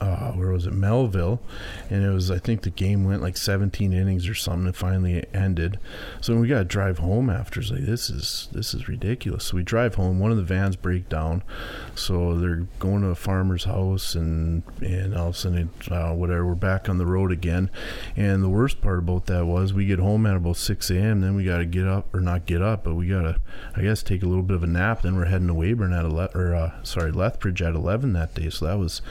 uh, where was it Melville, and it was I think the game went like 17 innings or something. It finally it ended, so we got to drive home after. It's like this is this is ridiculous. So we drive home. One of the vans break down, so they're going to a farmer's house, and and all of a sudden, uh, whatever, we're back on the road again. And the worst part about that was we get home at about 6 a.m. Then we got to get up or not get up, but we got to I guess take a little bit of a nap. Then we're heading to Weyburn at 11 or uh, sorry Lethbridge at 11 that day. So that was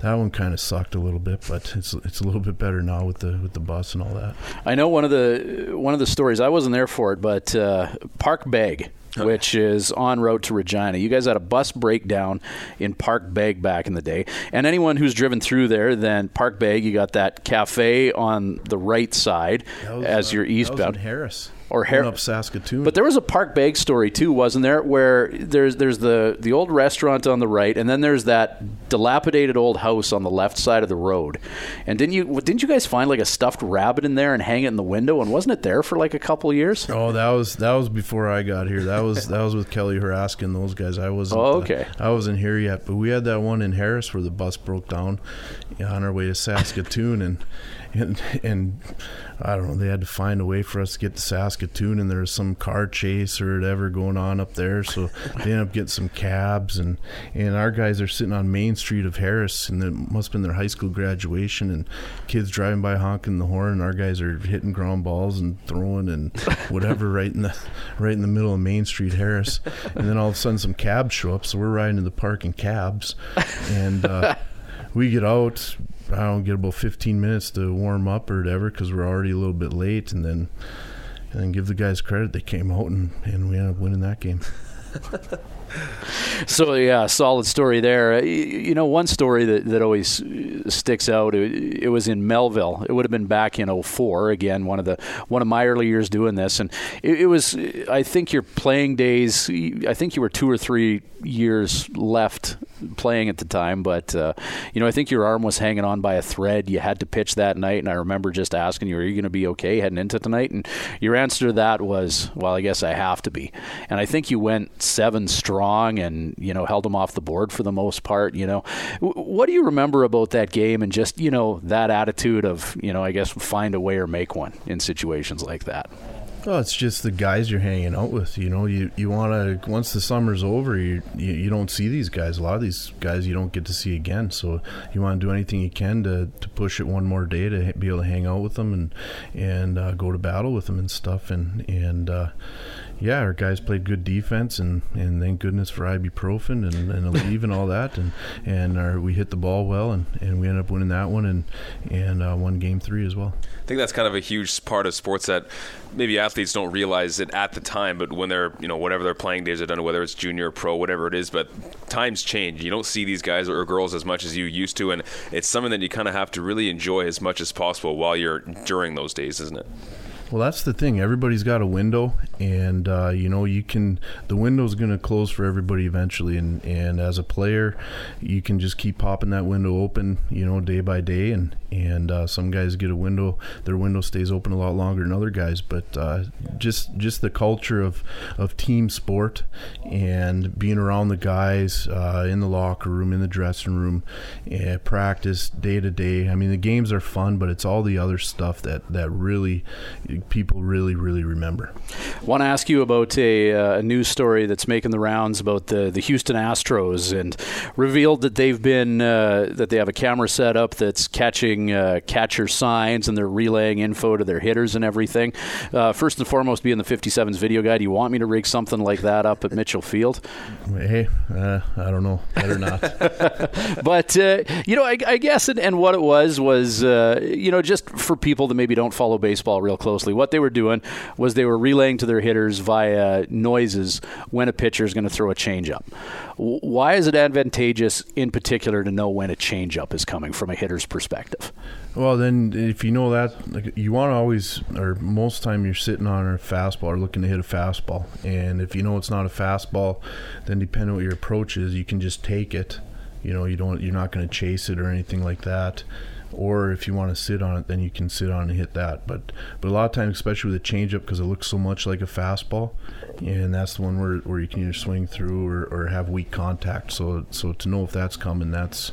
that one kind of sucked a little bit, but it's it's a little bit better now with the with the bus and all that.
I know one of the one of the stories. I wasn't there for it, but uh, Parkbeg which is on route to Regina. You guys had a bus breakdown in Parkbeg back in the day. And anyone who's driven through there, then Parkbeg, you got that cafe on the right side
was,
as
uh,
you're eastbound.
Harris.
Or
Went
Har-
up Saskatoon.
But there was a Parkbeg story too, wasn't there? Where there's there's the the old restaurant on the right, and then there's that dilapidated old house on the left side of the road. And didn't you didn't you guys find like a stuffed rabbit in there and hang it in the window? And wasn't it there for like a couple years?
Oh, that was that was before I got here. That was that was with Kelly Haraska and those guys. I wasn't.
Oh,
uh,
okay.
I wasn't here yet, but we had that one in Harris where the bus broke down on our way to Saskatoon, and and and I don't know. They had to find a way for us to get to Saskatoon, and there was some car chase or whatever going on up there. So they ended up getting some cabs, and and our guys are sitting on Main Street of Harris, and it must have been their high school graduation, and kids driving by honking the horn. And our guys are hitting ground balls and throwing and whatever right in the right in the middle of Main Street, Harris. And then all of a sudden, some cabs show up, so we're riding to the park in cabs, and. Uh, we get out. I don't get about 15 minutes to warm up or whatever because we're already a little bit late, and then and then give the guys credit. They came out and, and we ended up winning that game.
So yeah, solid story there. You know, one story that, that always uh, sticks out. It, it was in Melville. It would have been back in 04. Again, one of the one of my early years doing this, and it, it was. I think your playing days. I think you were two or three years left playing at the time, but uh, you know, I think your arm was hanging on by a thread. You had to pitch that night, and I remember just asking you, "Are you going to be okay heading into tonight?" And your answer to that was, "Well, I guess I have to be." And I think you went seven strong, and you know, held them off the board for the most part. You know, what do you remember about that game, and just you know that attitude of you know, I guess find a way or make one in situations like that.
Well, it's just the guys you're hanging out with. You know, you you want to once the summer's over, you, you you don't see these guys. A lot of these guys you don't get to see again. So you want to do anything you can to, to push it one more day to be able to hang out with them and and uh, go to battle with them and stuff. And and uh, yeah, our guys played good defense and, and thank goodness for ibuprofen and, and Aleve and all that. And and our, we hit the ball well and, and we ended up winning that one and and uh, won game three as well.
I think that's kind of a huge part of sports that maybe athletes don't realize it at the time, but when they're, you know, whatever their playing days are done, whether it's junior or pro, whatever it is, but times change. You don't see these guys or girls as much as you used to, and it's something that you kind of have to really enjoy as much as possible while you're during those days, isn't it?
Well, that's the thing. Everybody's got a window, and uh, you know you can. The window's going to close for everybody eventually, and and as a player, you can just keep popping that window open, you know, day by day, and and uh, some guys get a window. Their window stays open a lot longer than other guys, but uh, just just the culture of of team sport and being around the guys uh, in the locker room, in the dressing room, uh, practice day to day. I mean, the games are fun, but it's all the other stuff that that really people really really remember.
I want to ask you about a, uh, a news story that's making the rounds about the, the Houston Astros and revealed that they've been uh, that they have a camera set up that's catching uh, catcher signs and they're relaying info to their hitters and everything. Uh, first and foremost, being the 57's video guy, do you want me to rig something like that up at Mitchell Field?
Hey, uh, I don't know. Better not.
but uh, you know, I, I guess, and, and what it was was, uh, you know, just for people that maybe don't follow baseball real closely, what they were doing was they were relaying to their hitters via noises when a pitcher is going to throw a changeup. Why is it advantageous, in particular, to know when a changeup is coming from a hitter's perspective?
Well, then if you know that, like, you want to always, or most time you're sitting on a fastball or looking to hit a fastball, and if you know it's not a fastball, then depending on what your approach is, you can just take it. You know, you don't, you're not going to chase it or anything like that. Or if you want to sit on it, then you can sit on and hit that. But but a lot of times, especially with a changeup, because it looks so much like a fastball, and that's the one where, where you can either swing through or, or have weak contact. So so to know if that's coming, that's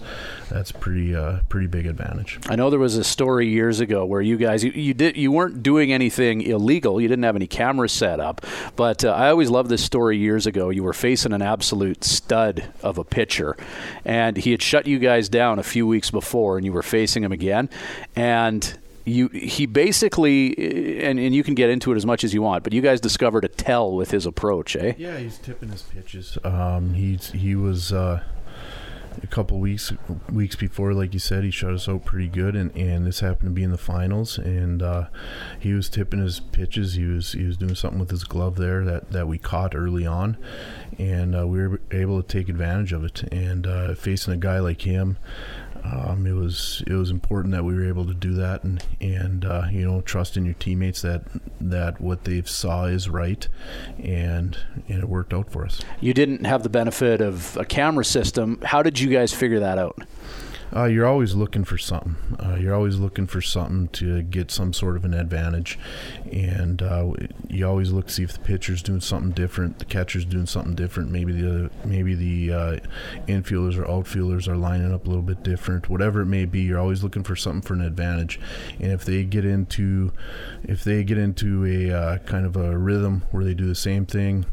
that's pretty uh, pretty big advantage.
I know there was a story years ago where you guys you, you did you weren't doing anything illegal. You didn't have any cameras set up, but uh, I always loved this story years ago. You were facing an absolute stud of a pitcher, and he had shut you guys down a few weeks before, and you were facing him again, and. You, he basically, and, and you can get into it as much as you want, but you guys discovered a tell with his approach, eh?
Yeah, he's tipping his pitches. Um, he's he was uh, a couple weeks weeks before, like you said, he shut us out pretty good, and, and this happened to be in the finals, and uh, he was tipping his pitches. He was he was doing something with his glove there that, that we caught early on, and uh, we were able to take advantage of it. And uh, facing a guy like him. Um, it was it was important that we were able to do that and and uh, you know trust in your teammates that that what they saw is right and and it worked out for us.
You didn't have the benefit of a camera system. How did you guys figure that out?
Uh, you're always looking for something. Uh, you're always looking for something to get some sort of an advantage, and uh, you always look to see if the pitcher's doing something different, the catcher's doing something different. Maybe the maybe the uh, infielders or outfielders are lining up a little bit different. Whatever it may be, you're always looking for something for an advantage. And if they get into if they get into a uh, kind of a rhythm where they do the same thing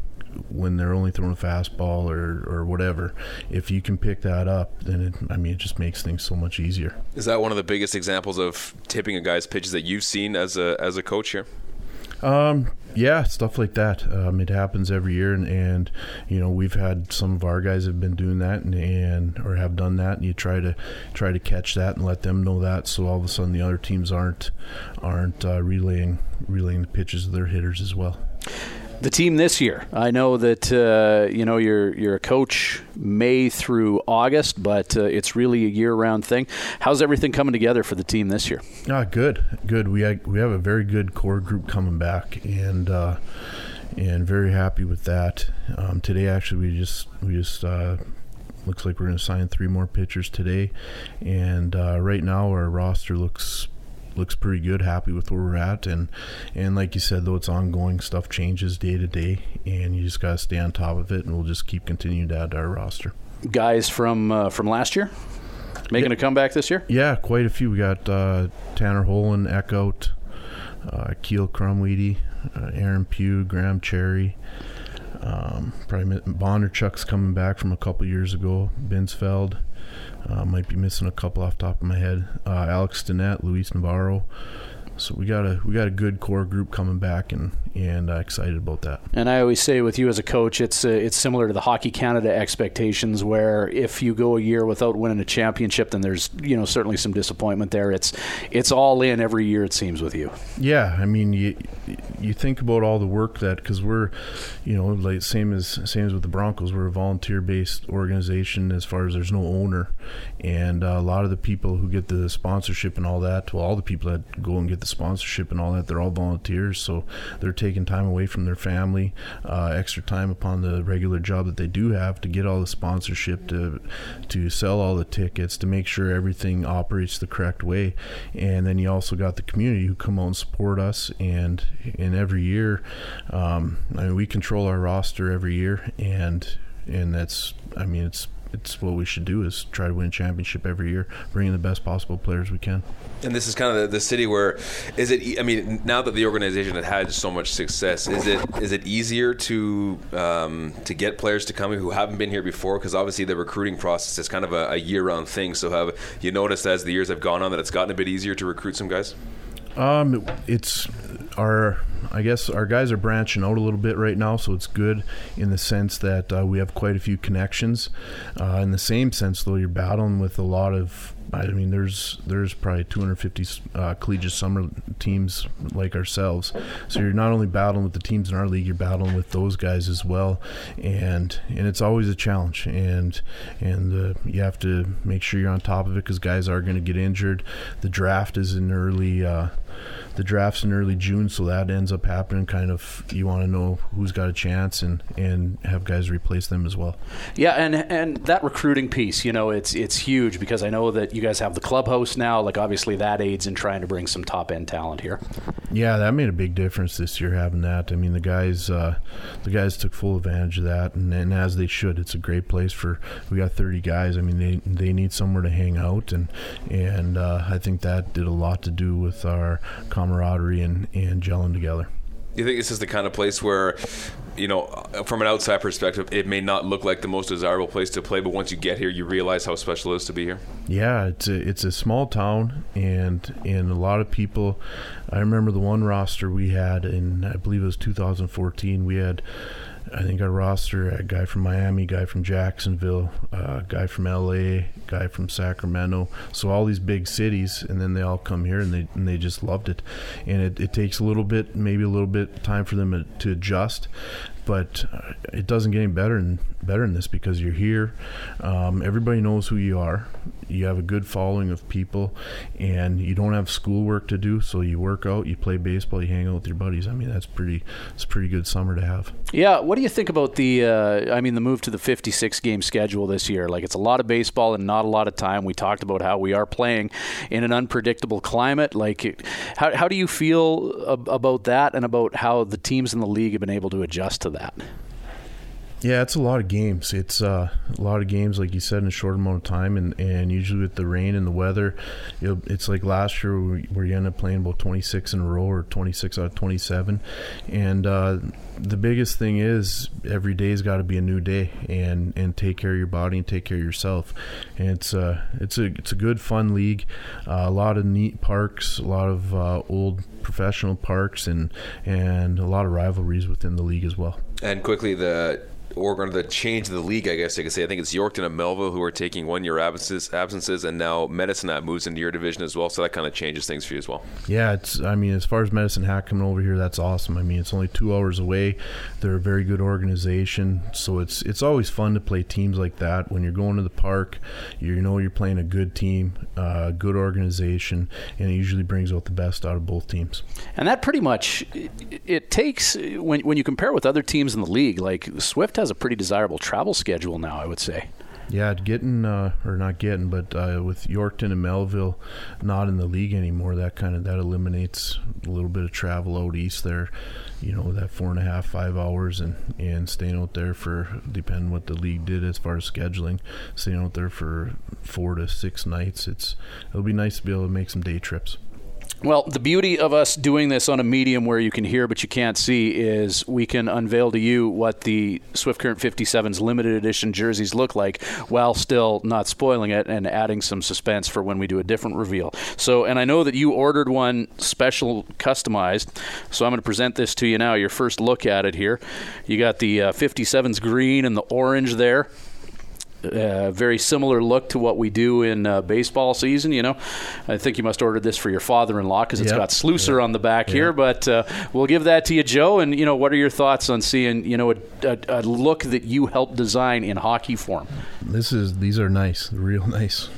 when they're only throwing a fastball or, or whatever. If you can pick that up, then it, I mean, it just makes things so much easier.
Is that one of the biggest examples of tipping a guy's pitches that you've seen as a as a coach here?
Um, yeah, stuff like that. Um, it happens every year, and, and you know we've had some of our guys have been doing that, and, and or have done that, and you try to try to catch that and let them know that, so all of a sudden the other teams aren't aren't uh, relaying relaying the pitches of their hitters as well
the team this year. I know that uh, you know you're you're a coach May through August, but uh, it's really a year-round thing. How's everything coming together for the team this year?
Ah, good, good. We have, we have a very good core group coming back, and uh, and very happy with that. Um, today, actually, we just we just. Uh, looks like we're going to sign three more pitchers today, and uh, right now our roster looks looks pretty good. Happy with where we're at, and and like you said, though it's ongoing, stuff changes day to day, and you just got to stay on top of it, and we'll just keep continuing to add to our roster.
Guys from uh, from last year making yeah. a comeback this year.
Yeah, quite a few. We got uh, Tanner Holen, Eckhout, uh, Keel Crumweedy, uh, Aaron Pugh, Graham Cherry. Um, probably Bondarchuk's coming back from a couple years ago. Binsfeld. Uh, might be missing a couple off top of my head. Uh, Alex Stinnett, Luis Navarro. So we got a we got a good core group coming back, and and uh, excited about that.
And I always say with you as a coach, it's uh, it's similar to the Hockey Canada expectations, where if you go a year without winning a championship, then there's you know certainly some disappointment there. It's it's all in every year it seems with you.
Yeah, I mean you you think about all the work that because we're you know like same as same as with the Broncos, we're a volunteer based organization as far as there's no owner, and uh, a lot of the people who get the sponsorship and all that, well, all the people that go and get the sponsorship and all that. They're all volunteers, so they're taking time away from their family, uh, extra time upon the regular job that they do have to get all the sponsorship to to sell all the tickets to make sure everything operates the correct way. And then you also got the community who come out and support us. And in every year, um, I mean, we control our roster every year, and and that's I mean it's it's what we should do is try to win a championship every year, bringing the best possible players we can.
And this is kind of the, the, city where is it? I mean, now that the organization has had so much success, is it is it easier to um, to get players to come who haven't been here before? Because obviously the recruiting process is kind of a, a year round thing. So have you noticed as the years have gone on that it's gotten a bit easier to recruit some guys?
Um, it's our I guess our guys are branching out a little bit right now, so it's good in the sense that uh, we have quite a few connections. Uh, in the same sense, though, you're battling with a lot of. I mean, there's there's probably 250 uh, collegiate summer teams like ourselves. So you're not only battling with the teams in our league, you're battling with those guys as well, and and it's always a challenge. And and uh, you have to make sure you're on top of it because guys are going to get injured. The draft is in early uh, the draft's in early June, so that ends up happening. Kind of, you want to know who's got a chance and and have guys replace them as well.
Yeah, and and that recruiting piece, you know, it's it's huge because I know that you guys have the clubhouse now. Like obviously that aids in trying to bring some top end talent here.
Yeah, that made a big difference this year having that. I mean, the guys uh, the guys took full advantage of that, and, and as they should. It's a great place for. We got 30 guys. I mean, they they need somewhere to hang out, and and uh, I think that did a lot to do with our camaraderie and, and gelling together.
You think this is the kind of place where, you know, from an outside perspective, it may not look like the most desirable place to play, but once you get here, you realize how special it is to be here.
Yeah, it's a it's a small town, and and a lot of people. I remember the one roster we had in I believe it was 2014. We had I think our roster a guy from Miami, guy from Jacksonville, uh, guy from LA, guy from Sacramento. So all these big cities, and then they all come here and they and they just loved it. And it, it takes a little bit, maybe a little bit time for them to adjust but uh, it doesn't get any better than better than this because you're here. Um, everybody knows who you are. You have a good following of people, and you don't have schoolwork to do. So you work out, you play baseball, you hang out with your buddies. I mean, that's pretty. It's a pretty good summer to have.
Yeah. What do you think about the? Uh, I mean, the move to the 56 game schedule this year. Like, it's a lot of baseball and not a lot of time. We talked about how we are playing in an unpredictable climate. Like, how how do you feel about that, and about how the teams in the league have been able to adjust to that?
Yeah, it's a lot of games. It's uh, a lot of games, like you said, in a short amount of time, and, and usually with the rain and the weather, it's like last year where you end up playing about 26 in a row or 26 out of 27. And uh, the biggest thing is every day's got to be a new day, and, and take care of your body and take care of yourself. And it's uh, it's a it's a good fun league, uh, a lot of neat parks, a lot of uh, old professional parks, and and a lot of rivalries within the league as well.
And quickly, the or going to change the league, I guess you could say. I think it's Yorkton and Melville who are taking one year absences, absences, and now Medicine Hat moves into your division as well. So that kind of changes things for you as well.
Yeah, it's. I mean, as far as Medicine Hat coming over here, that's awesome. I mean, it's only two hours away. They're a very good organization, so it's it's always fun to play teams like that. When you're going to the park, you know you're playing a good team, uh, good organization, and it usually brings out the best out of both teams.
And that pretty much it takes when when you compare with other teams in the league, like Swift has a pretty desirable travel schedule now, I would say.
Yeah, getting uh, or not getting, but uh, with Yorkton and Melville not in the league anymore, that kind of that eliminates a little bit of travel out east there. You know, that four and a half, five hours, and and staying out there for depending what the league did as far as scheduling, staying out there for four to six nights. It's it'll be nice to be able to make some day trips.
Well, the beauty of us doing this on a medium where you can hear but you can't see is we can unveil to you what the Swift Current 57's limited edition jerseys look like while still not spoiling it and adding some suspense for when we do a different reveal. So, and I know that you ordered one special customized, so I'm going to present this to you now. Your first look at it here. You got the uh, 57's green and the orange there uh, very similar look to what we do in uh, baseball season. You know, I think you must order this for your father-in-law because it's yep. got Slusser yep. on the back yep. here. But uh, we'll give that to you, Joe. And you know, what are your thoughts on seeing you know a, a, a look that you helped design in hockey form?
This is these are nice, real nice.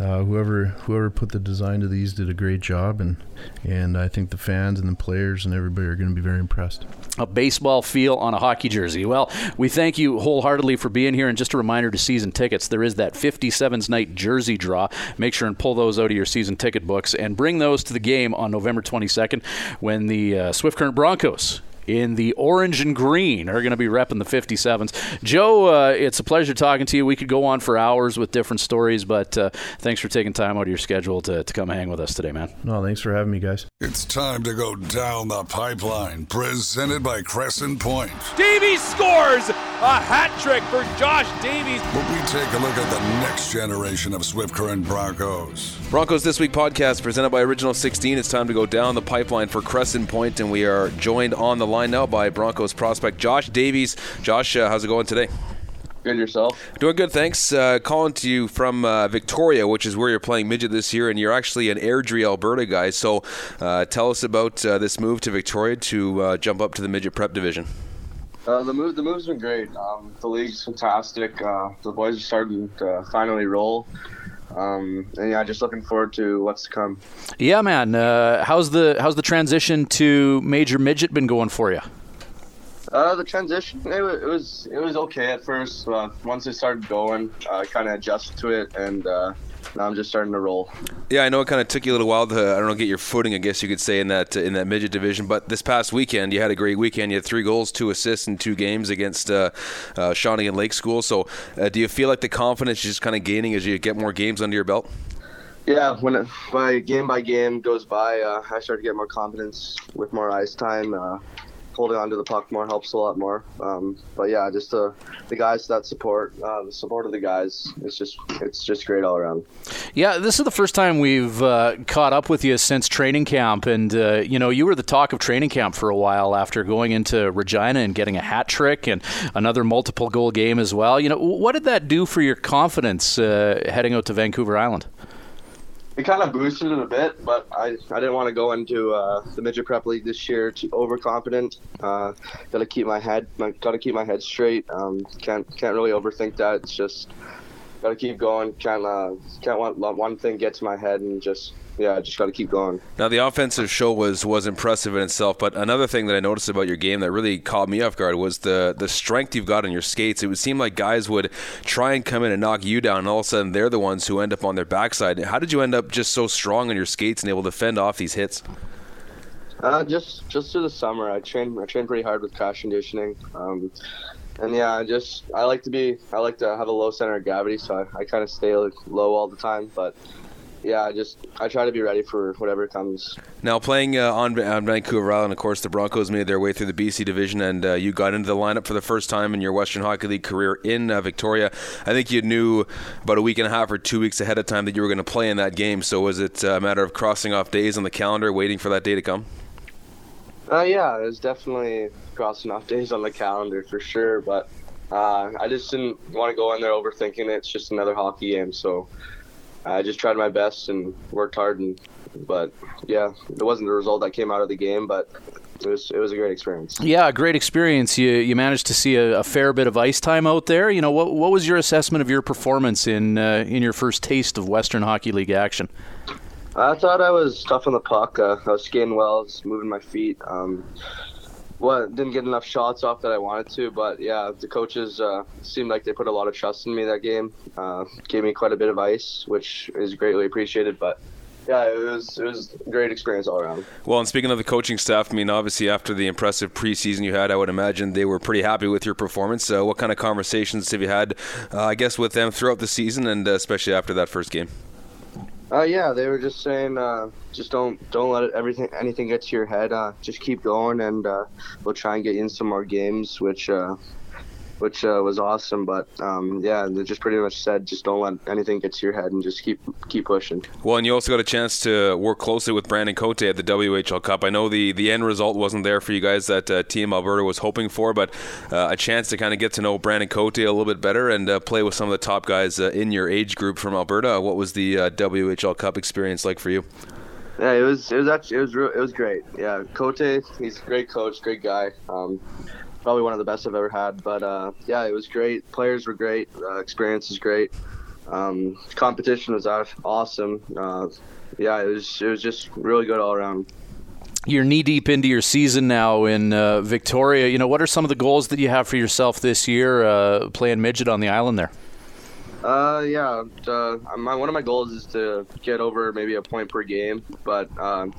Uh, whoever whoever put the design to these did a great job, and and I think the fans and the players and everybody are going to be very impressed.
A baseball feel on a hockey jersey. Well, we thank you wholeheartedly for being here, and just a reminder to season tickets: there is that 57's night jersey draw. Make sure and pull those out of your season ticket books and bring those to the game on November 22nd when the uh, Swift Current Broncos in the orange and green are going to be repping the 57s. Joe, uh, it's a pleasure talking to you. We could go on for hours with different stories, but uh, thanks for taking time out of your schedule to, to come hang with us today, man.
No, thanks for having me, guys.
It's time to go down the pipeline, presented by Crescent Point.
Davies scores a hat trick for Josh Davies.
But we take a look at the next generation of Swift Current Broncos.
Broncos This Week podcast presented by Original 16. It's time to go down the pipeline for Crescent Point, and we are joined on the line now by Broncos prospect Josh Davies. Josh, uh, how's it going today?
Good yourself.
Doing good, thanks. Uh, calling to you from uh, Victoria, which is where you're playing midget this year, and you're actually an Airdrie, Alberta guy. So, uh, tell us about uh, this move to Victoria to uh, jump up to the midget prep division.
Uh, the move, the move's been great. Um, the league's fantastic. the boys are starting to finally roll. Um, and yeah, just looking forward to what's to come.
Yeah, man. Uh, how's the how's the transition to major midget been going for you?
Uh, the transition it was, it was it was okay at first. Uh, once it started going, I kind of adjusted to it, and uh, now I'm just starting to roll.
Yeah, I know it kind of took you a little while to I don't know get your footing, I guess you could say in that in that midget division. But this past weekend, you had a great weekend. You had three goals, two assists, in two games against uh, uh, Shawnigan Lake School. So, uh, do you feel like the confidence is just kind of gaining as you get more games under your belt?
Yeah, when it, by game by game goes by, uh, I start to get more confidence with more ice time. Uh, holding on to the puck more helps a lot more. Um, but yeah, just the the guys that support, uh, the support of the guys, it's just it's just great all around.
Yeah, this is the first time we've uh, caught up with you since training camp, and uh, you know you were the talk of training camp for a while after going into Regina and getting a hat trick and another multiple goal game as well. You know, what did that do for your confidence uh, heading out to Vancouver Island?
It kind of boosted it a bit, but I, I didn't want to go into uh, the midget prep league this year too overconfident. Uh, got to keep my head, got to keep my head straight. Um, can't can't really overthink that. It's just got to keep going. Can't uh, can't want one thing get to my head and just yeah, just got to keep going.
Now the offensive show was was impressive in itself, but another thing that I noticed about your game that really caught me off guard was the the strength you've got in your skates. It would seem like guys would try and come in and knock you down, and all of a sudden they're the ones who end up on their backside. How did you end up just so strong on your skates and able to fend off these hits?
Uh, just just through the summer, I trained I trained pretty hard with crash conditioning. Um, and yeah, I just I like to be I like to have a low center of gravity, so I, I kind of stay low all the time. But yeah, I just I try to be ready for whatever comes.
Now playing uh, on, on, Vancouver Island, of course, the Broncos made their way through the BC division, and uh, you got into the lineup for the first time in your Western Hockey League career in uh, Victoria. I think you knew about a week and a half or two weeks ahead of time that you were going to play in that game. So was it a matter of crossing off days on the calendar, waiting for that day to come?
Uh, yeah, it was definitely crossing off days on the calendar for sure, but. Uh, I just didn't want to go in there overthinking it. It's just another hockey game, so I just tried my best and worked hard, and but yeah, it wasn't the result that came out of the game, but it was it was a great experience.
Yeah, a great experience. You you managed to see a, a, fair bit of ice time out there. You know, what what was your assessment of your performance in uh, in your first taste of Western Hockey League action?
I thought I was tough on the puck. Uh, I was skating well, I was moving my feet. Um, well, didn't get enough shots off that I wanted to, but yeah, the coaches uh, seemed like they put a lot of trust in me that game. Uh, gave me quite a bit of ice, which is greatly appreciated. But yeah, it was it was a great experience all around.
Well, and speaking of the coaching staff, I mean, obviously after the impressive preseason you had, I would imagine they were pretty happy with your performance. So, what kind of conversations have you had, uh, I guess, with them throughout the season, and uh, especially after that first game?
Uh, yeah, they were just saying, uh, just don't don't let it, everything anything get to your head. Uh, just keep going, and uh, we'll try and get you in some more games, which uh, which uh, was awesome. But um, yeah, they just pretty much said just don't let anything get to your head and just keep keep pushing.
Well, and you also got a chance to work closely with Brandon Cote at the WHL Cup. I know the, the end result wasn't there for you guys that uh, Team Alberta was hoping for, but uh, a chance to kind of get to know Brandon Cote a little bit better and uh, play with some of the top guys uh, in your age group from Alberta. What was the uh, WHL Cup experience like for you?
Yeah, it was it was actually it was real, it was great. Yeah, Cote, he's a great coach, great guy. Um, probably one of the best I've ever had. But uh, yeah, it was great. Players were great. Uh, experience is great. Um, competition was awesome. Uh, yeah, it was it was just really good all around.
You're knee deep into your season now in uh, Victoria. You know, what are some of the goals that you have for yourself this year uh, playing midget on the island there?
Uh, yeah. Uh, my, one of my goals is to get over maybe a point per game, but um,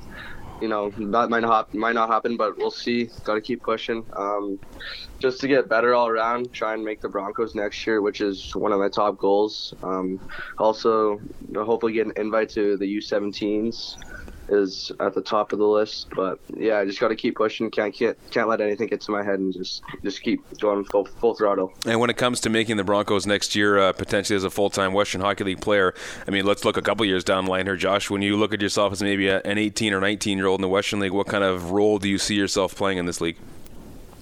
you know that might not might not happen, but we'll see. Got to keep pushing. Um, just to get better all around. Try and make the Broncos next year, which is one of my top goals. Um, also, hopefully get an invite to the U17s is at the top of the list. But yeah, I just got to keep pushing. Can't can't can't let anything get to my head and just just keep going full full throttle.
And when it comes to making the Broncos next year, uh, potentially as a full time Western Hockey League player, I mean, let's look a couple years down the line here, Josh. When you look at yourself as maybe an 18 or 19 year old in the Western League, what kind of role do you see yourself playing in this league?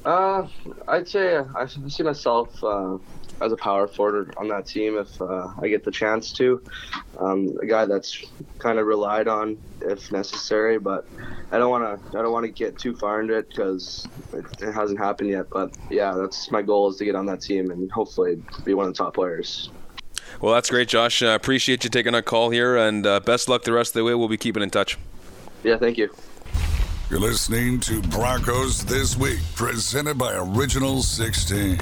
Uh, I'd say I see myself. Uh, as a power forward on that team if uh, I get the chance to. Um, a guy that's kind of relied on if necessary, but I don't want to. I don't want to get too far into it because it, it, hasn't happened yet. But yeah, that's my goal is to get on that team and hopefully be one of the top players.
Well, that's great, Josh. Uh, appreciate you taking a call here, and uh, best luck the rest of the way. We'll be keeping in touch.
Yeah, thank you.
You're listening to Broncos This Week, presented by Original 16,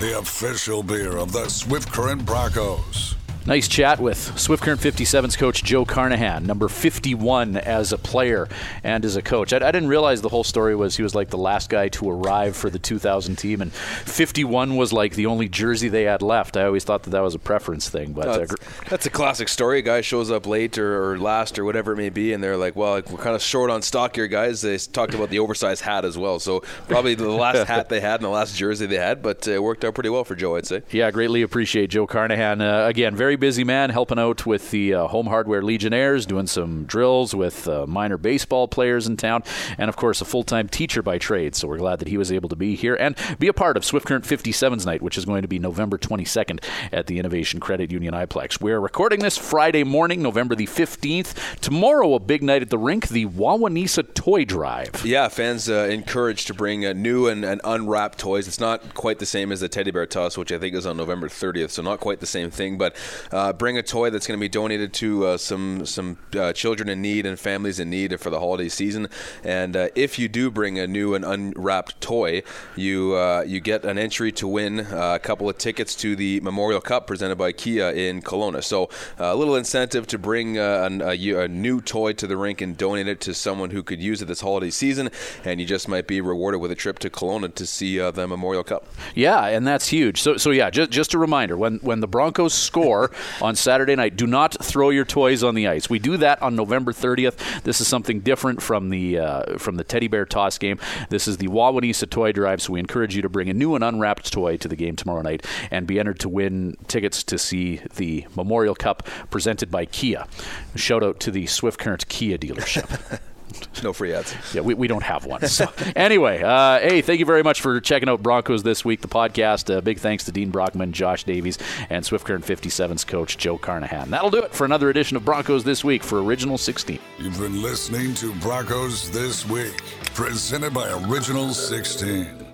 the official beer of the Swift Current Broncos.
Nice chat with Swift Current 57's coach Joe Carnahan, number 51 as a player and as a coach. I, I, didn't realize the whole story was he was like the last guy to arrive for the 2000 team, and 51 was like the only jersey they had left. I always thought that that was a preference thing, but
that's, uh, that's a classic story. A guy shows up late or, or, last or whatever it may be, and they're like, "Well, we're kind of short on stock here, guys." They talked about the oversized hat as well, so probably the last hat they had and the last jersey they had, but uh, it worked out pretty well for Joe, I'd say.
Yeah, greatly appreciate Joe Carnahan. Uh, again, very busy man helping out with the uh, Home Hardware Legionnaires, doing some drills with uh, minor baseball players in town, and of course, a full time teacher by trade. So we're glad that he was able to be here and be a part of Swift Current 57's night, which is going to be November 22nd at the Innovation Credit Union iPlex. We're recording this Friday morning, November the 15th. Tomorrow, a big night at the rink, the Wawanesa Toy Drive.
Yeah, fans uh, encouraged to bring uh, new and, and, unwrapped toys. It's not quite the same as the teddy bear toss, which I think is on November 30th, so not quite the same thing. But uh, bring a toy that's going to be donated to uh, some some uh, children in need and families in need for the holiday season. And uh, if you do bring a new and unwrapped toy, you you get an entry to win a couple of tickets to the Memorial Cup presented by Kia in Kelowna. So a little incentive to bring a, a, a new toy to the rink and donate it to someone who could use it this holiday season, and you just might be rewarded with a trip to Kelowna to see uh, the Memorial Cup.
Yeah, and that's huge. So, so yeah, just, just a reminder: when when the Broncos score on Saturday night, do not throw your toys on the ice. We do that on November 30th. This is something different from the uh, from the teddy bear toss game. This is the Wawanesa Toy Drive, so we encourage you to bring a new and unwrapped toy to the game tomorrow night and be entered to win tickets to see the Memorial Cup presented by Kia. Shout out to the Swift Current Kia dealership.
no free ads.
Yeah, we, we don't have one. So anyway, uh, hey, thank you very much for checking out Broncos this week, the podcast. Uh, big thanks to Dean Brockman, Josh Davies, and Swift Current 57's coach Joe Carnahan. That'll do it for another edition of Broncos this week for Original 16.
You've been listening to Broncos this week, presented by Original 16.